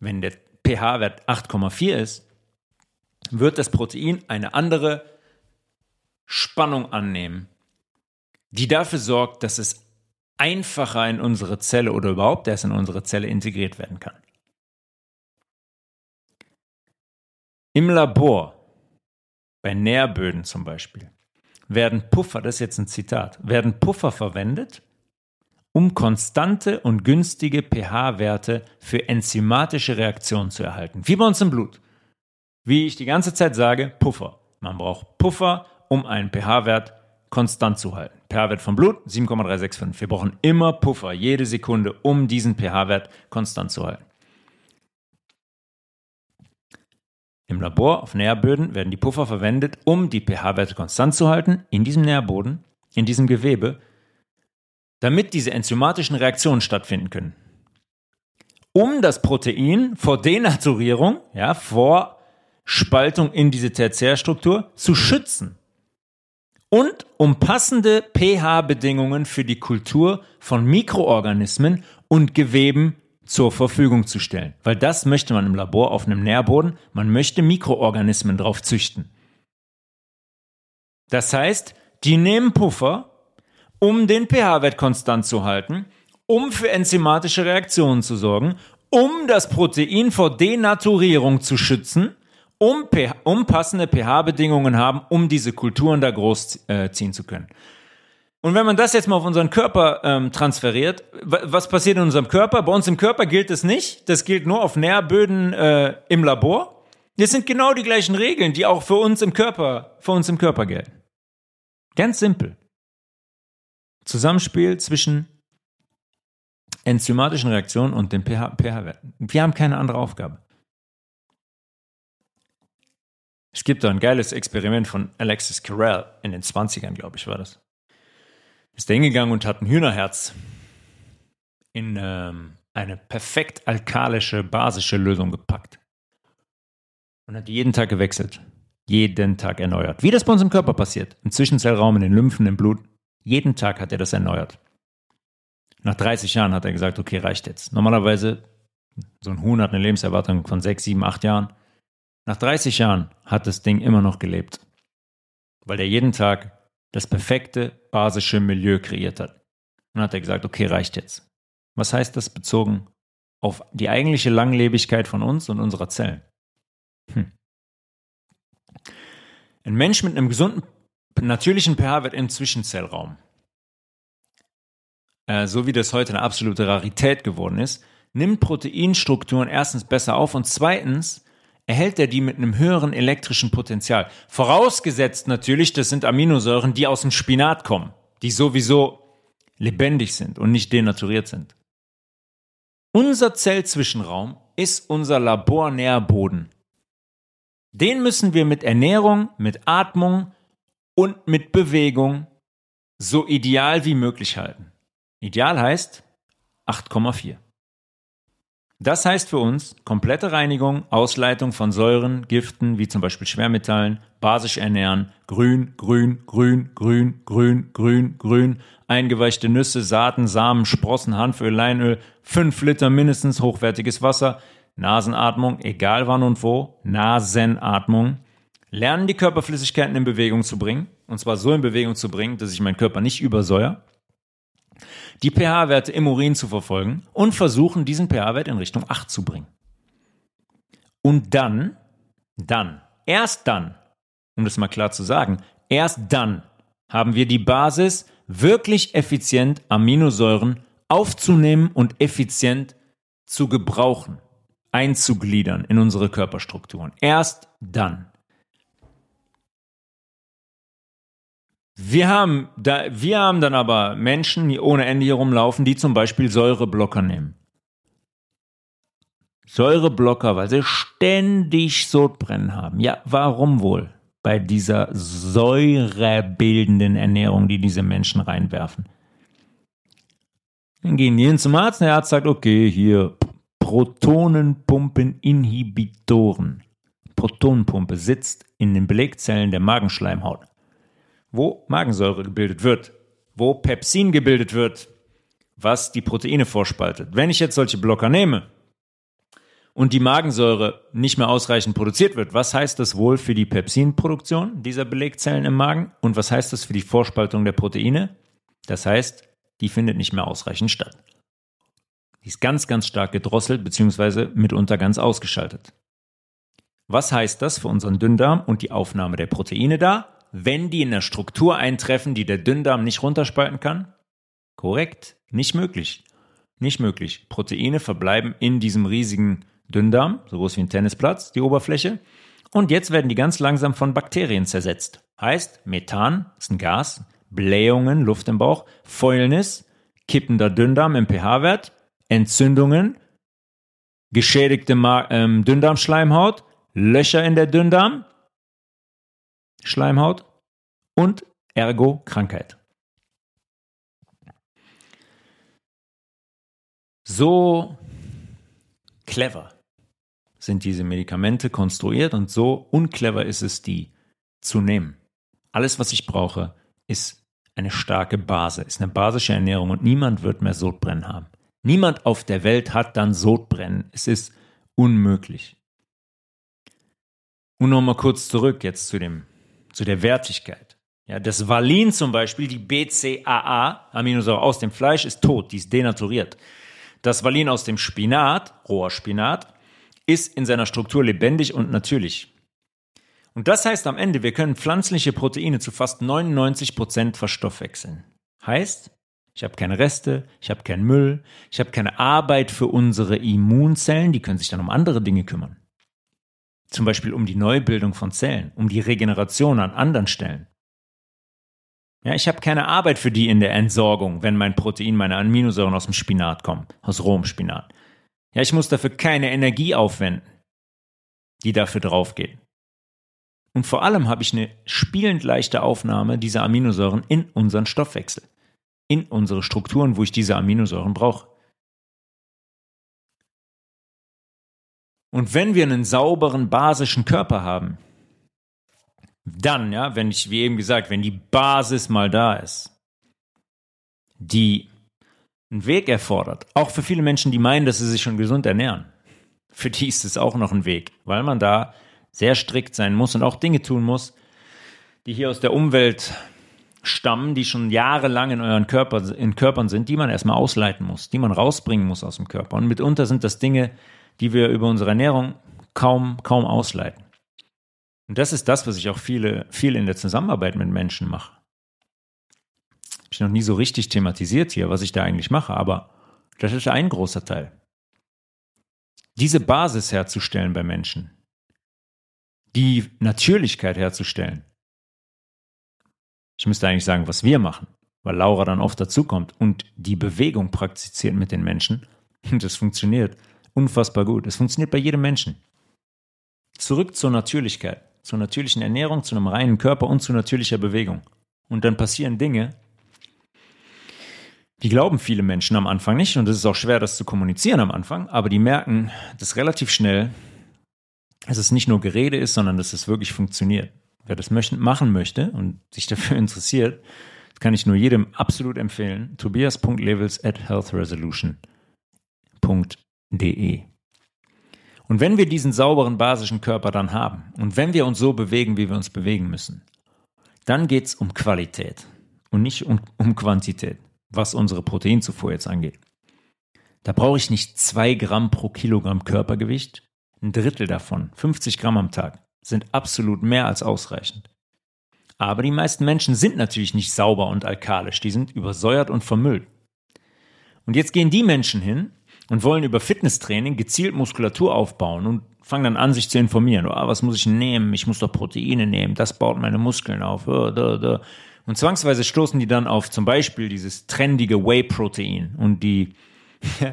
wenn der pH-Wert 8,4 ist, wird das Protein eine andere Spannung annehmen, die dafür sorgt, dass es einfacher in unsere Zelle oder überhaupt erst in unsere Zelle integriert werden kann. Im Labor, bei Nährböden zum Beispiel, werden Puffer, das ist jetzt ein Zitat, werden Puffer verwendet, um konstante und günstige pH-Werte für enzymatische Reaktionen zu erhalten. Wie bei uns im Blut. Wie ich die ganze Zeit sage, Puffer. Man braucht Puffer, um einen pH-Wert konstant zu halten. pH-Wert vom Blut 7,365. Wir brauchen immer Puffer, jede Sekunde, um diesen pH-Wert konstant zu halten. Im Labor auf Nährböden werden die Puffer verwendet, um die pH-Werte konstant zu halten in diesem Nährboden, in diesem Gewebe, damit diese enzymatischen Reaktionen stattfinden können. Um das Protein vor Denaturierung, ja, vor Spaltung in diese Tertiärstruktur zu schützen. Und um passende pH-Bedingungen für die Kultur von Mikroorganismen und Geweben zur Verfügung zu stellen. Weil das möchte man im Labor auf einem Nährboden. Man möchte Mikroorganismen drauf züchten. Das heißt, die nehmen Puffer, um den pH-Wert konstant zu halten, um für enzymatische Reaktionen zu sorgen, um das Protein vor Denaturierung zu schützen, um, um passende pH-Bedingungen haben, um diese Kulturen da großziehen äh, zu können. Und wenn man das jetzt mal auf unseren Körper ähm, transferiert, was passiert in unserem Körper? Bei uns im Körper gilt es nicht. Das gilt nur auf Nährböden äh, im Labor. Das sind genau die gleichen Regeln, die auch für uns im Körper, für uns im Körper gelten. Ganz simpel. Zusammenspiel zwischen enzymatischen Reaktionen und dem pH-Werten. pH Wir haben keine andere Aufgabe. Es gibt da ein geiles Experiment von Alexis Carrel in den 20ern, glaube ich, war das ist er hingegangen und hat ein Hühnerherz in ähm, eine perfekt alkalische, basische Lösung gepackt. Und hat jeden Tag gewechselt. Jeden Tag erneuert. Wie das bei uns im Körper passiert. Im Zwischenzellraum, in den Lymphen, im Blut. Jeden Tag hat er das erneuert. Nach 30 Jahren hat er gesagt, okay, reicht jetzt. Normalerweise, so ein Huhn hat eine Lebenserwartung von 6, 7, 8 Jahren. Nach 30 Jahren hat das Ding immer noch gelebt. Weil er jeden Tag das perfekte basische Milieu kreiert hat. Und dann hat er gesagt, okay, reicht jetzt. Was heißt das bezogen auf die eigentliche Langlebigkeit von uns und unserer Zellen? Hm. Ein Mensch mit einem gesunden natürlichen pH-Wert im Zwischenzellraum, äh, so wie das heute eine absolute Rarität geworden ist, nimmt Proteinstrukturen erstens besser auf und zweitens erhält er die mit einem höheren elektrischen Potenzial. Vorausgesetzt natürlich, das sind Aminosäuren, die aus dem Spinat kommen, die sowieso lebendig sind und nicht denaturiert sind. Unser Zellzwischenraum ist unser Labornährboden. Den müssen wir mit Ernährung, mit Atmung und mit Bewegung so ideal wie möglich halten. Ideal heißt 8,4. Das heißt für uns komplette Reinigung, Ausleitung von Säuren, Giften wie zum Beispiel Schwermetallen, basisch ernähren, grün, grün, grün, grün, grün, grün, grün, eingeweichte Nüsse, Saaten, Samen, Sprossen, Hanföl, Leinöl, 5 Liter mindestens hochwertiges Wasser, Nasenatmung, egal wann und wo, Nasenatmung, lernen die Körperflüssigkeiten in Bewegung zu bringen, und zwar so in Bewegung zu bringen, dass ich meinen Körper nicht übersäuer, die pH-Werte im Urin zu verfolgen und versuchen, diesen pH-Wert in Richtung 8 zu bringen. Und dann, dann, erst dann, um das mal klar zu sagen, erst dann haben wir die Basis, wirklich effizient Aminosäuren aufzunehmen und effizient zu gebrauchen, einzugliedern in unsere Körperstrukturen. Erst dann. Wir haben, da, wir haben dann aber Menschen, die ohne Ende hier rumlaufen, die zum Beispiel Säureblocker nehmen. Säureblocker, weil sie ständig Sodbrennen haben. Ja, warum wohl? Bei dieser säurebildenden Ernährung, die diese Menschen reinwerfen. Dann gehen die hin zum Arzt und der Arzt sagt, okay, hier Protonenpumpeninhibitoren. Protonenpumpe sitzt in den Belegzellen der Magenschleimhaut wo Magensäure gebildet wird, wo Pepsin gebildet wird, was die Proteine vorspaltet. Wenn ich jetzt solche Blocker nehme und die Magensäure nicht mehr ausreichend produziert wird, was heißt das wohl für die Pepsinproduktion dieser Belegzellen im Magen und was heißt das für die Vorspaltung der Proteine? Das heißt, die findet nicht mehr ausreichend statt. Die ist ganz, ganz stark gedrosselt bzw. mitunter ganz ausgeschaltet. Was heißt das für unseren Dünndarm und die Aufnahme der Proteine da? Wenn die in der Struktur eintreffen, die der Dünndarm nicht runterspalten kann? Korrekt, nicht möglich. Nicht möglich. Proteine verbleiben in diesem riesigen Dünndarm, so groß wie ein Tennisplatz, die Oberfläche. Und jetzt werden die ganz langsam von Bakterien zersetzt. Heißt, Methan ist ein Gas, Blähungen, Luft im Bauch, Fäulnis, kippender Dünndarm im pH-Wert, Entzündungen, geschädigte ähm, Dünndarmschleimhaut, Löcher in der Dünndarm, Schleimhaut und ergo Krankheit. So clever sind diese Medikamente konstruiert und so unclever ist es, die zu nehmen. Alles, was ich brauche, ist eine starke Basis, ist eine basische Ernährung und niemand wird mehr Sodbrennen haben. Niemand auf der Welt hat dann Sodbrennen. Es ist unmöglich. Und nochmal kurz zurück jetzt zu dem zu der Wertigkeit. Ja, das Valin zum Beispiel, die BCAA, Aminosäure aus dem Fleisch, ist tot, die ist denaturiert. Das Valin aus dem Spinat, roher Spinat, ist in seiner Struktur lebendig und natürlich. Und das heißt am Ende, wir können pflanzliche Proteine zu fast 99 Prozent verstoffwechseln. Heißt, ich habe keine Reste, ich habe keinen Müll, ich habe keine Arbeit für unsere Immunzellen, die können sich dann um andere Dinge kümmern. Zum Beispiel um die Neubildung von Zellen, um die Regeneration an anderen Stellen. Ja, ich habe keine Arbeit für die in der Entsorgung, wenn mein Protein, meine Aminosäuren aus dem Spinat kommen, aus rohem Spinat. Ja, ich muss dafür keine Energie aufwenden, die dafür draufgeht. Und vor allem habe ich eine spielend leichte Aufnahme dieser Aminosäuren in unseren Stoffwechsel, in unsere Strukturen, wo ich diese Aminosäuren brauche. Und wenn wir einen sauberen basischen Körper haben, dann, ja, wenn ich, wie eben gesagt, wenn die Basis mal da ist, die einen Weg erfordert, auch für viele Menschen, die meinen, dass sie sich schon gesund ernähren, für die ist es auch noch ein Weg, weil man da sehr strikt sein muss und auch Dinge tun muss, die hier aus der Umwelt stammen, die schon jahrelang in euren Körper, in Körpern sind, die man erstmal ausleiten muss, die man rausbringen muss aus dem Körper. Und mitunter sind das Dinge, die wir über unsere Ernährung kaum, kaum ausleiten. Und das ist das, was ich auch viele, viel in der Zusammenarbeit mit Menschen mache. Habe ich noch nie so richtig thematisiert hier, was ich da eigentlich mache, aber das ist ein großer Teil. Diese Basis herzustellen bei Menschen, die Natürlichkeit herzustellen. Ich müsste eigentlich sagen, was wir machen, weil Laura dann oft dazukommt und die Bewegung praktiziert mit den Menschen. Und *laughs* das funktioniert unfassbar gut. Es funktioniert bei jedem Menschen. Zurück zur Natürlichkeit, zur natürlichen Ernährung, zu einem reinen Körper und zu natürlicher Bewegung. Und dann passieren Dinge, die glauben viele Menschen am Anfang nicht und es ist auch schwer, das zu kommunizieren am Anfang, aber die merken das relativ schnell, dass es nicht nur Gerede ist, sondern dass es wirklich funktioniert. Wer das machen möchte und sich dafür *laughs* interessiert, kann ich nur jedem absolut empfehlen. Tobias.levels at healthresolution.de. Und wenn wir diesen sauberen basischen Körper dann haben und wenn wir uns so bewegen, wie wir uns bewegen müssen, dann geht es um Qualität und nicht um, um Quantität, was unsere Proteinzufuhr jetzt angeht. Da brauche ich nicht zwei Gramm pro Kilogramm Körpergewicht. Ein Drittel davon, 50 Gramm am Tag, sind absolut mehr als ausreichend. Aber die meisten Menschen sind natürlich nicht sauber und alkalisch, die sind übersäuert und vermüllt. Und jetzt gehen die Menschen hin und wollen über Fitnesstraining gezielt Muskulatur aufbauen und fangen dann an, sich zu informieren. Oh, was muss ich nehmen? Ich muss doch Proteine nehmen. Das baut meine Muskeln auf. Da. Und zwangsweise stoßen die dann auf zum Beispiel dieses trendige Whey-Protein. Und die, *laughs*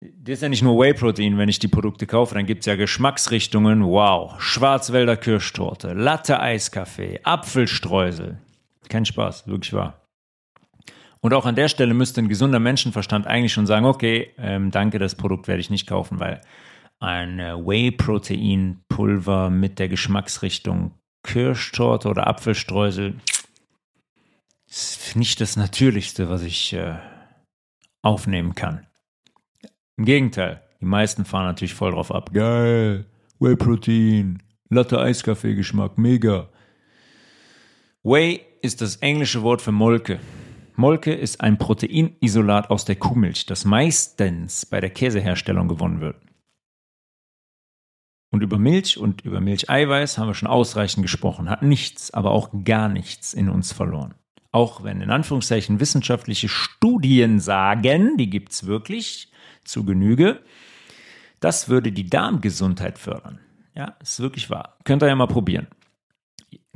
das ist ja nicht nur Whey-Protein, wenn ich die Produkte kaufe, dann gibt es ja Geschmacksrichtungen. Wow, Schwarzwälder Kirschtorte, Latte Eiskaffee, Apfelstreusel. Kein Spaß, wirklich wahr. Und auch an der Stelle müsste ein gesunder Menschenverstand eigentlich schon sagen, okay, ähm, danke, das Produkt werde ich nicht kaufen, weil ein Whey-Protein-Pulver mit der Geschmacksrichtung Kirschtorte oder Apfelstreusel ist nicht das Natürlichste, was ich äh, aufnehmen kann. Im Gegenteil, die meisten fahren natürlich voll drauf ab. Geil, Whey-Protein, Latte-Eiskaffee-Geschmack, mega. Whey ist das englische Wort für Molke. Molke ist ein Proteinisolat aus der Kuhmilch, das meistens bei der Käseherstellung gewonnen wird. Und über Milch und über Milcheiweiß haben wir schon ausreichend gesprochen, hat nichts, aber auch gar nichts in uns verloren. Auch wenn in Anführungszeichen wissenschaftliche Studien sagen, die gibt es wirklich zu Genüge, das würde die Darmgesundheit fördern. Ja, ist wirklich wahr. Könnt ihr ja mal probieren.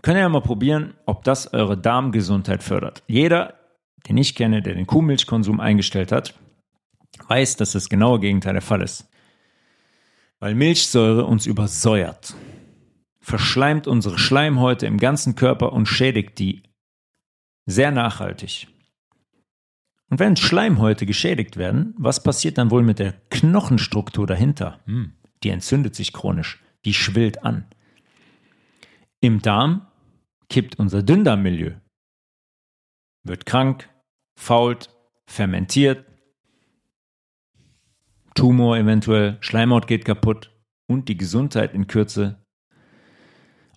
Könnt ihr ja mal probieren, ob das eure Darmgesundheit fördert. Jeder, den ich kenne, der den Kuhmilchkonsum eingestellt hat, weiß, dass das genaue Gegenteil der Fall ist. Weil Milchsäure uns übersäuert, verschleimt unsere Schleimhäute im ganzen Körper und schädigt die sehr nachhaltig. Und wenn Schleimhäute geschädigt werden, was passiert dann wohl mit der Knochenstruktur dahinter? Hm, die entzündet sich chronisch, die schwillt an. Im Darm kippt unser Dünndarmmilieu, wird krank, fault, fermentiert, Tumor eventuell, Schleimhaut geht kaputt und die Gesundheit in Kürze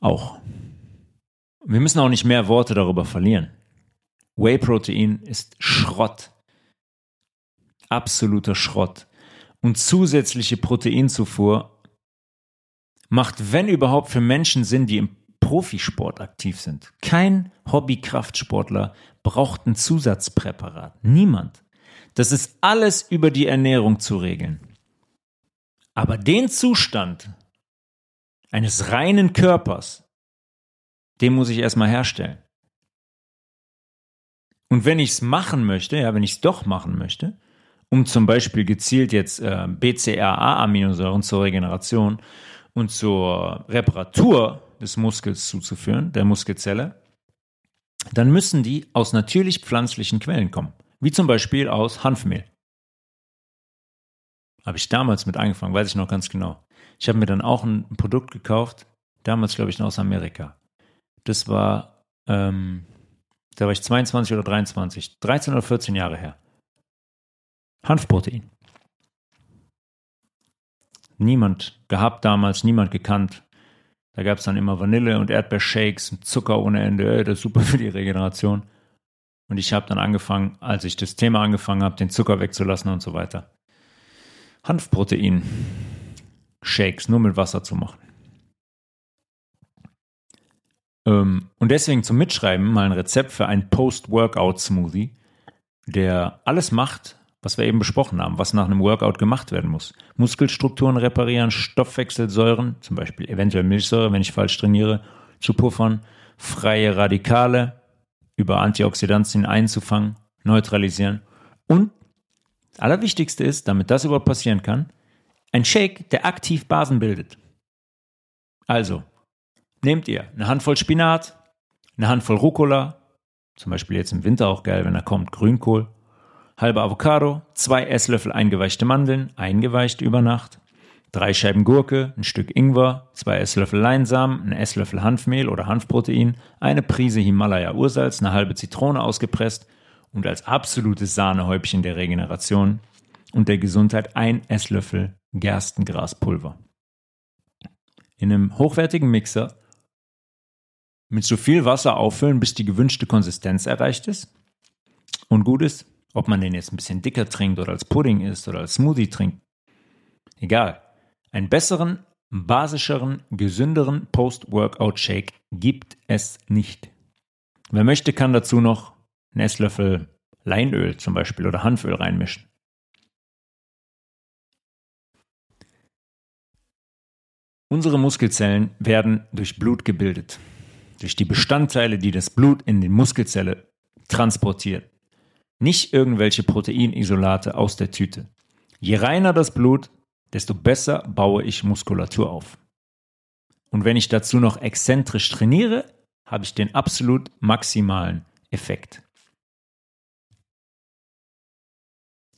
auch. Wir müssen auch nicht mehr Worte darüber verlieren. Whey-Protein ist Schrott. Absoluter Schrott. Und zusätzliche Proteinzufuhr macht, wenn überhaupt, für Menschen Sinn, die im Profisport aktiv sind. Kein Hobby-Kraftsportler braucht ein Zusatzpräparat. Niemand. Das ist alles über die Ernährung zu regeln. Aber den Zustand eines reinen Körpers, den muss ich erstmal herstellen. Und wenn ich es machen möchte, ja, wenn ich es doch machen möchte, um zum Beispiel gezielt jetzt äh, BCAA-Aminosäuren zur Regeneration und zur Reparatur des Muskels zuzuführen, der Muskelzelle, dann müssen die aus natürlich pflanzlichen Quellen kommen, wie zum Beispiel aus Hanfmehl. Habe ich damals mit angefangen, weiß ich noch ganz genau. Ich habe mir dann auch ein, Produkt gekauft, damals glaube ich noch aus Amerika. Das war, ähm, da war ich 22 oder 23, 13 oder 14 Jahre her. Hanfprotein. Niemand gehabt damals, niemand gekannt. Da gab es dann immer Vanille- und Erdbeershakes und Zucker ohne Ende. Das ist super für die Regeneration. Und ich habe dann angefangen, als ich das Thema angefangen habe, den Zucker wegzulassen und so weiter. Hanfprotein, Shakes nur mit Wasser zu machen. Ähm, und deswegen zum Mitschreiben mal ein Rezept für einen Post-Workout-Smoothie, der alles macht, was wir eben besprochen haben, was nach einem Workout gemacht werden muss. Muskelstrukturen reparieren, Stoffwechselsäuren, zum Beispiel eventuell Milchsäure, wenn ich falsch trainiere, zu puffern, freie Radikale über Antioxidantien einzufangen, neutralisieren. Und das Allerwichtigste ist, damit das überhaupt passieren kann, ein Shake, der aktiv Basen bildet. Also, nehmt ihr eine Handvoll Spinat, eine Handvoll Rucola, zum Beispiel jetzt im Winter auch geil, wenn er kommt, Grünkohl, halbe Avocado, zwei Esslöffel eingeweichte Mandeln, eingeweicht über Nacht, drei Scheiben Gurke, ein Stück Ingwer, zwei Esslöffel Leinsamen, ein Esslöffel Hanfmehl oder Hanfprotein, eine Prise Himalaya-Ursalz, eine halbe Zitrone ausgepresst und als absolutes Sahnehäubchen der Regeneration und der Gesundheit ein Esslöffel Gerstengraspulver. In einem hochwertigen Mixer mit so viel Wasser auffüllen, bis die gewünschte Konsistenz erreicht ist und gut ist. Ob man den jetzt ein bisschen dicker trinkt oder als Pudding isst oder als Smoothie trinkt. Egal. Einen besseren, basischeren, gesünderen Post-Workout-Shake gibt es nicht. Wer möchte, kann dazu noch einen Esslöffel Leinöl zum Beispiel oder Hanföl reinmischen. Unsere Muskelzellen werden durch Blut gebildet, durch die Bestandteile, die das Blut in die Muskelzelle transportiert. Nicht irgendwelche Proteinisolate aus der Tüte. Je reiner das Blut, desto besser baue ich Muskulatur auf. Und wenn ich dazu noch exzentrisch trainiere, habe ich den absolut maximalen Effekt.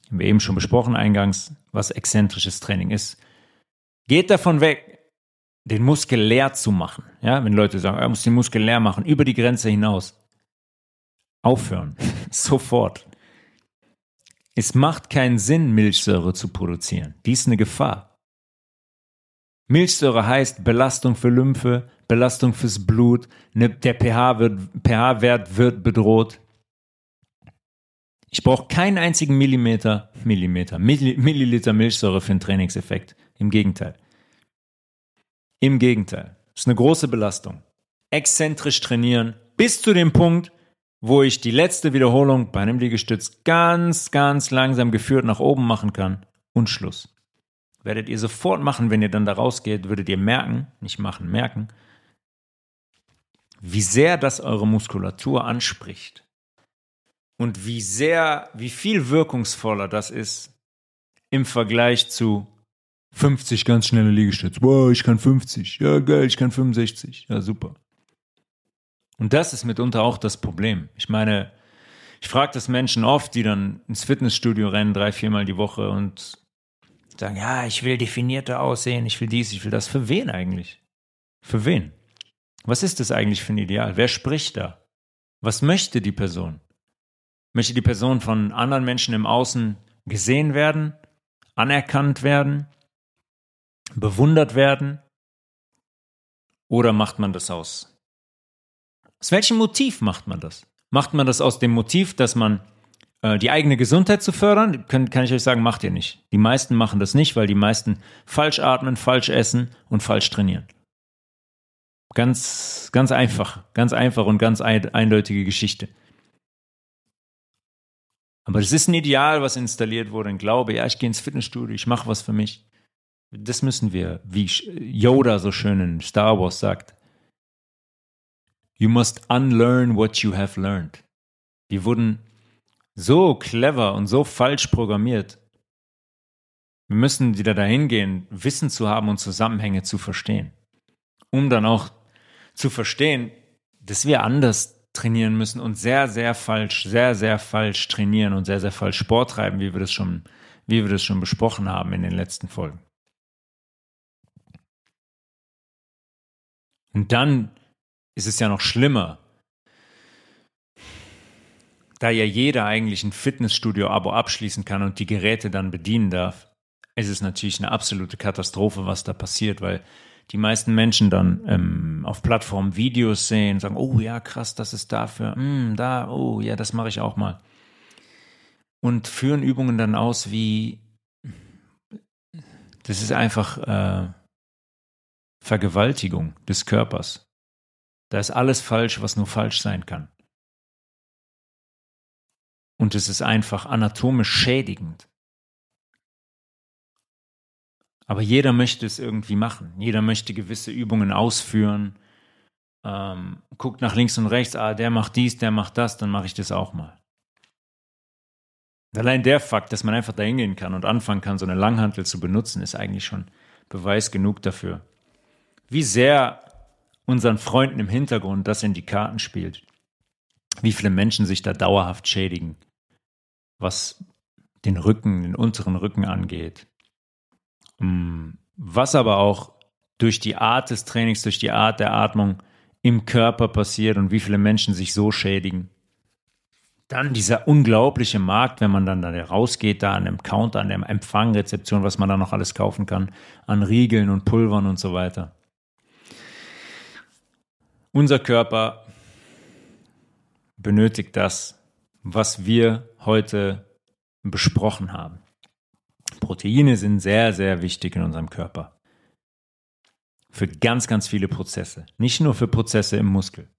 Haben wir eben schon besprochen eingangs, was exzentrisches Training ist. Geht davon weg, den Muskel leer zu machen. Ja, wenn Leute sagen, er muss den Muskel leer machen, über die Grenze hinaus. Aufhören. *laughs* Sofort. Es macht keinen Sinn, Milchsäure zu produzieren. Die ist eine Gefahr. Milchsäure heißt Belastung für Lymphe, Belastung fürs Blut, der pH-Wert pH wird bedroht. Ich brauche keinen einzigen Millimeter, Millimeter, Milliliter Milchsäure für einen Trainingseffekt. Im Gegenteil. Im Gegenteil. Das ist eine große Belastung. Exzentrisch trainieren bis zu dem Punkt, wo ich die letzte Wiederholung bei einem Liegestütz ganz, ganz langsam geführt nach oben machen kann und Schluss. Werdet ihr sofort machen, wenn ihr dann da rausgeht, würdet ihr merken, nicht machen, merken, wie sehr das eure Muskulatur anspricht und wie sehr, wie viel wirkungsvoller das ist im Vergleich zu 50 ganz schnelle Liegestütze. Wow, ich kann 50. Ja, geil, ich kann 65. Ja, super. Und das ist mitunter auch das Problem. Ich meine, ich frage das Menschen oft, die dann ins Fitnessstudio rennen, drei, viermal die Woche und sagen, ja, ich will definierter aussehen, ich will dies, ich will das. Für wen eigentlich? Für wen? Was ist das eigentlich für ein Ideal? Wer spricht da? Was möchte die Person? Möchte die Person von anderen Menschen im Außen gesehen werden, anerkannt werden, bewundert werden? Oder macht man das aus aus welchem Motiv macht man das? Macht man das aus dem Motiv, dass man äh, die eigene Gesundheit zu fördern? Kann, kann ich euch sagen, macht ihr nicht. Die meisten machen das nicht, weil die meisten falsch atmen, falsch essen und falsch trainieren. Ganz, ganz einfach, ganz einfach und ganz ein, eindeutige Geschichte. Aber das ist ein Ideal, was installiert wurde, ein Glaube, ja, ich gehe ins Fitnessstudio, ich mache was für mich. Das müssen wir, wie Yoda so schön in Star Wars sagt, You must unlearn what you have learned. Wir wurden so clever und so falsch programmiert. Wir müssen wieder dahin gehen, Wissen zu haben und Zusammenhänge zu verstehen. Um dann auch zu verstehen, dass wir anders trainieren müssen und sehr, sehr falsch, sehr, sehr falsch trainieren und sehr, sehr falsch Sport treiben, wie wir das schon, wie wir das schon besprochen haben in den letzten Folgen. Und dann ist es ja noch schlimmer. Da ja jeder eigentlich ein Fitnessstudio-Abo abschließen kann und die Geräte dann bedienen darf, ist es natürlich eine absolute Katastrophe, was da passiert, weil die meisten Menschen dann ähm, auf Plattformen Videos sehen, sagen, oh ja, krass, das ist dafür, mm, da, oh ja, das mache ich auch mal. Und führen Übungen dann aus wie, das ist einfach äh, Vergewaltigung des Körpers. Da ist alles falsch, was nur falsch sein kann. Und es ist einfach anatomisch schädigend. Aber jeder möchte es irgendwie machen. Jeder möchte gewisse Übungen ausführen. Ähm, guckt nach links und rechts, ah, der macht dies, der macht das, dann mache ich das auch mal. Allein der Fakt, dass man einfach da hingehen kann und anfangen kann, so eine Langhantel zu benutzen, ist eigentlich schon Beweis genug dafür. Wie sehr unseren Freunden im Hintergrund das in die Karten spielt. Wie viele Menschen sich da dauerhaft schädigen, was den Rücken, den unteren Rücken angeht. Mm, was aber auch durch die Art des Trainings, durch die Art der Atmung im Körper passiert und wie viele Menschen sich so schädigen. Dann dieser unglaubliche Markt, wenn man dann da rausgeht, da an dem Counter, an der Empfangrezeption, was man da noch alles kaufen kann, an Riegeln und Pulvern und so weiter. Unser Körper benötigt das, was wir heute besprochen haben. Proteine sind sehr, sehr wichtig in unserem Körper. Für ganz, ganz viele Prozesse. Nicht nur für Prozesse im Muskel.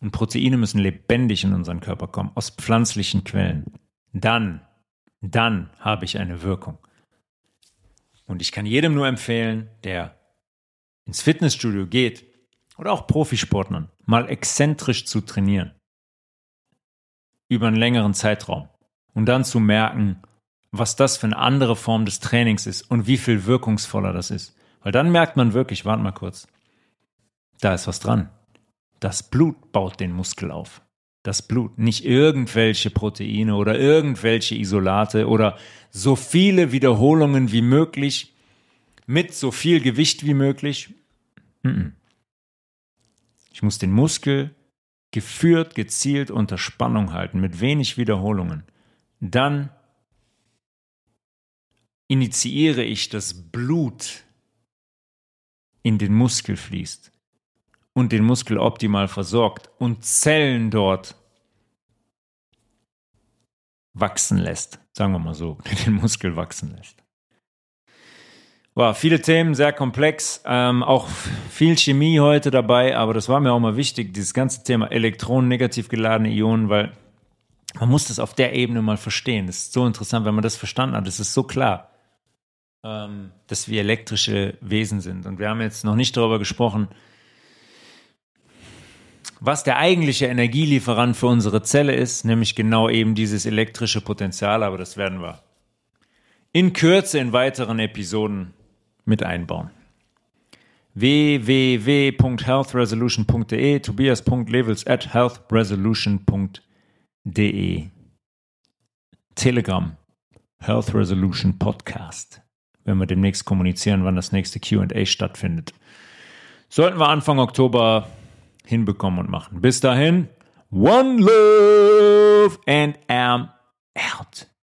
Und Proteine müssen lebendig in unseren Körper kommen, aus pflanzlichen Quellen. Dann, dann habe ich eine Wirkung. Und ich kann jedem nur empfehlen, der ins Fitnessstudio geht oder auch Profisportlern, mal exzentrisch zu trainieren. Über einen längeren Zeitraum. Und dann zu merken, was das für eine andere Form des Trainings ist und wie viel wirkungsvoller das ist. Weil dann merkt man wirklich, warte mal kurz, da ist was dran. Das Blut baut den Muskel auf. Das Blut, nicht irgendwelche Proteine oder irgendwelche Isolate oder so viele Wiederholungen wie möglich mit so viel Gewicht wie möglich. Ich muss den Muskel geführt, gezielt unter Spannung halten, mit wenig Wiederholungen. Dann initiiere ich, dass Blut in den Muskel fließt und den Muskel optimal versorgt und Zellen dort wachsen lässt. Sagen wir mal so, *laughs* den Muskel wachsen lässt. Wow, viele Themen, sehr komplex, ähm, auch viel Chemie heute dabei, aber das war mir auch mal wichtig, dieses ganze Thema Elektronen, negativ geladene Ionen, weil man muss das auf der Ebene mal verstehen. Das ist so interessant, wenn man das verstanden hat. Das ist so klar, ähm, dass wir elektrische Wesen sind. Und wir haben jetzt noch nicht darüber gesprochen, was der eigentliche Energielieferant für unsere Zelle ist, nämlich genau eben dieses elektrische Potenzial, aber das werden wir in Kürze in weiteren Episoden mit einbauen. www.healthresolution.de, tobias.levels at healthresolution.de Telegram, Health Resolution Podcast. Wenn wir demnächst kommunizieren, wann das nächste QA stattfindet. Sollten wir Anfang Oktober hinbekommen und machen. Bis dahin, one love and am out.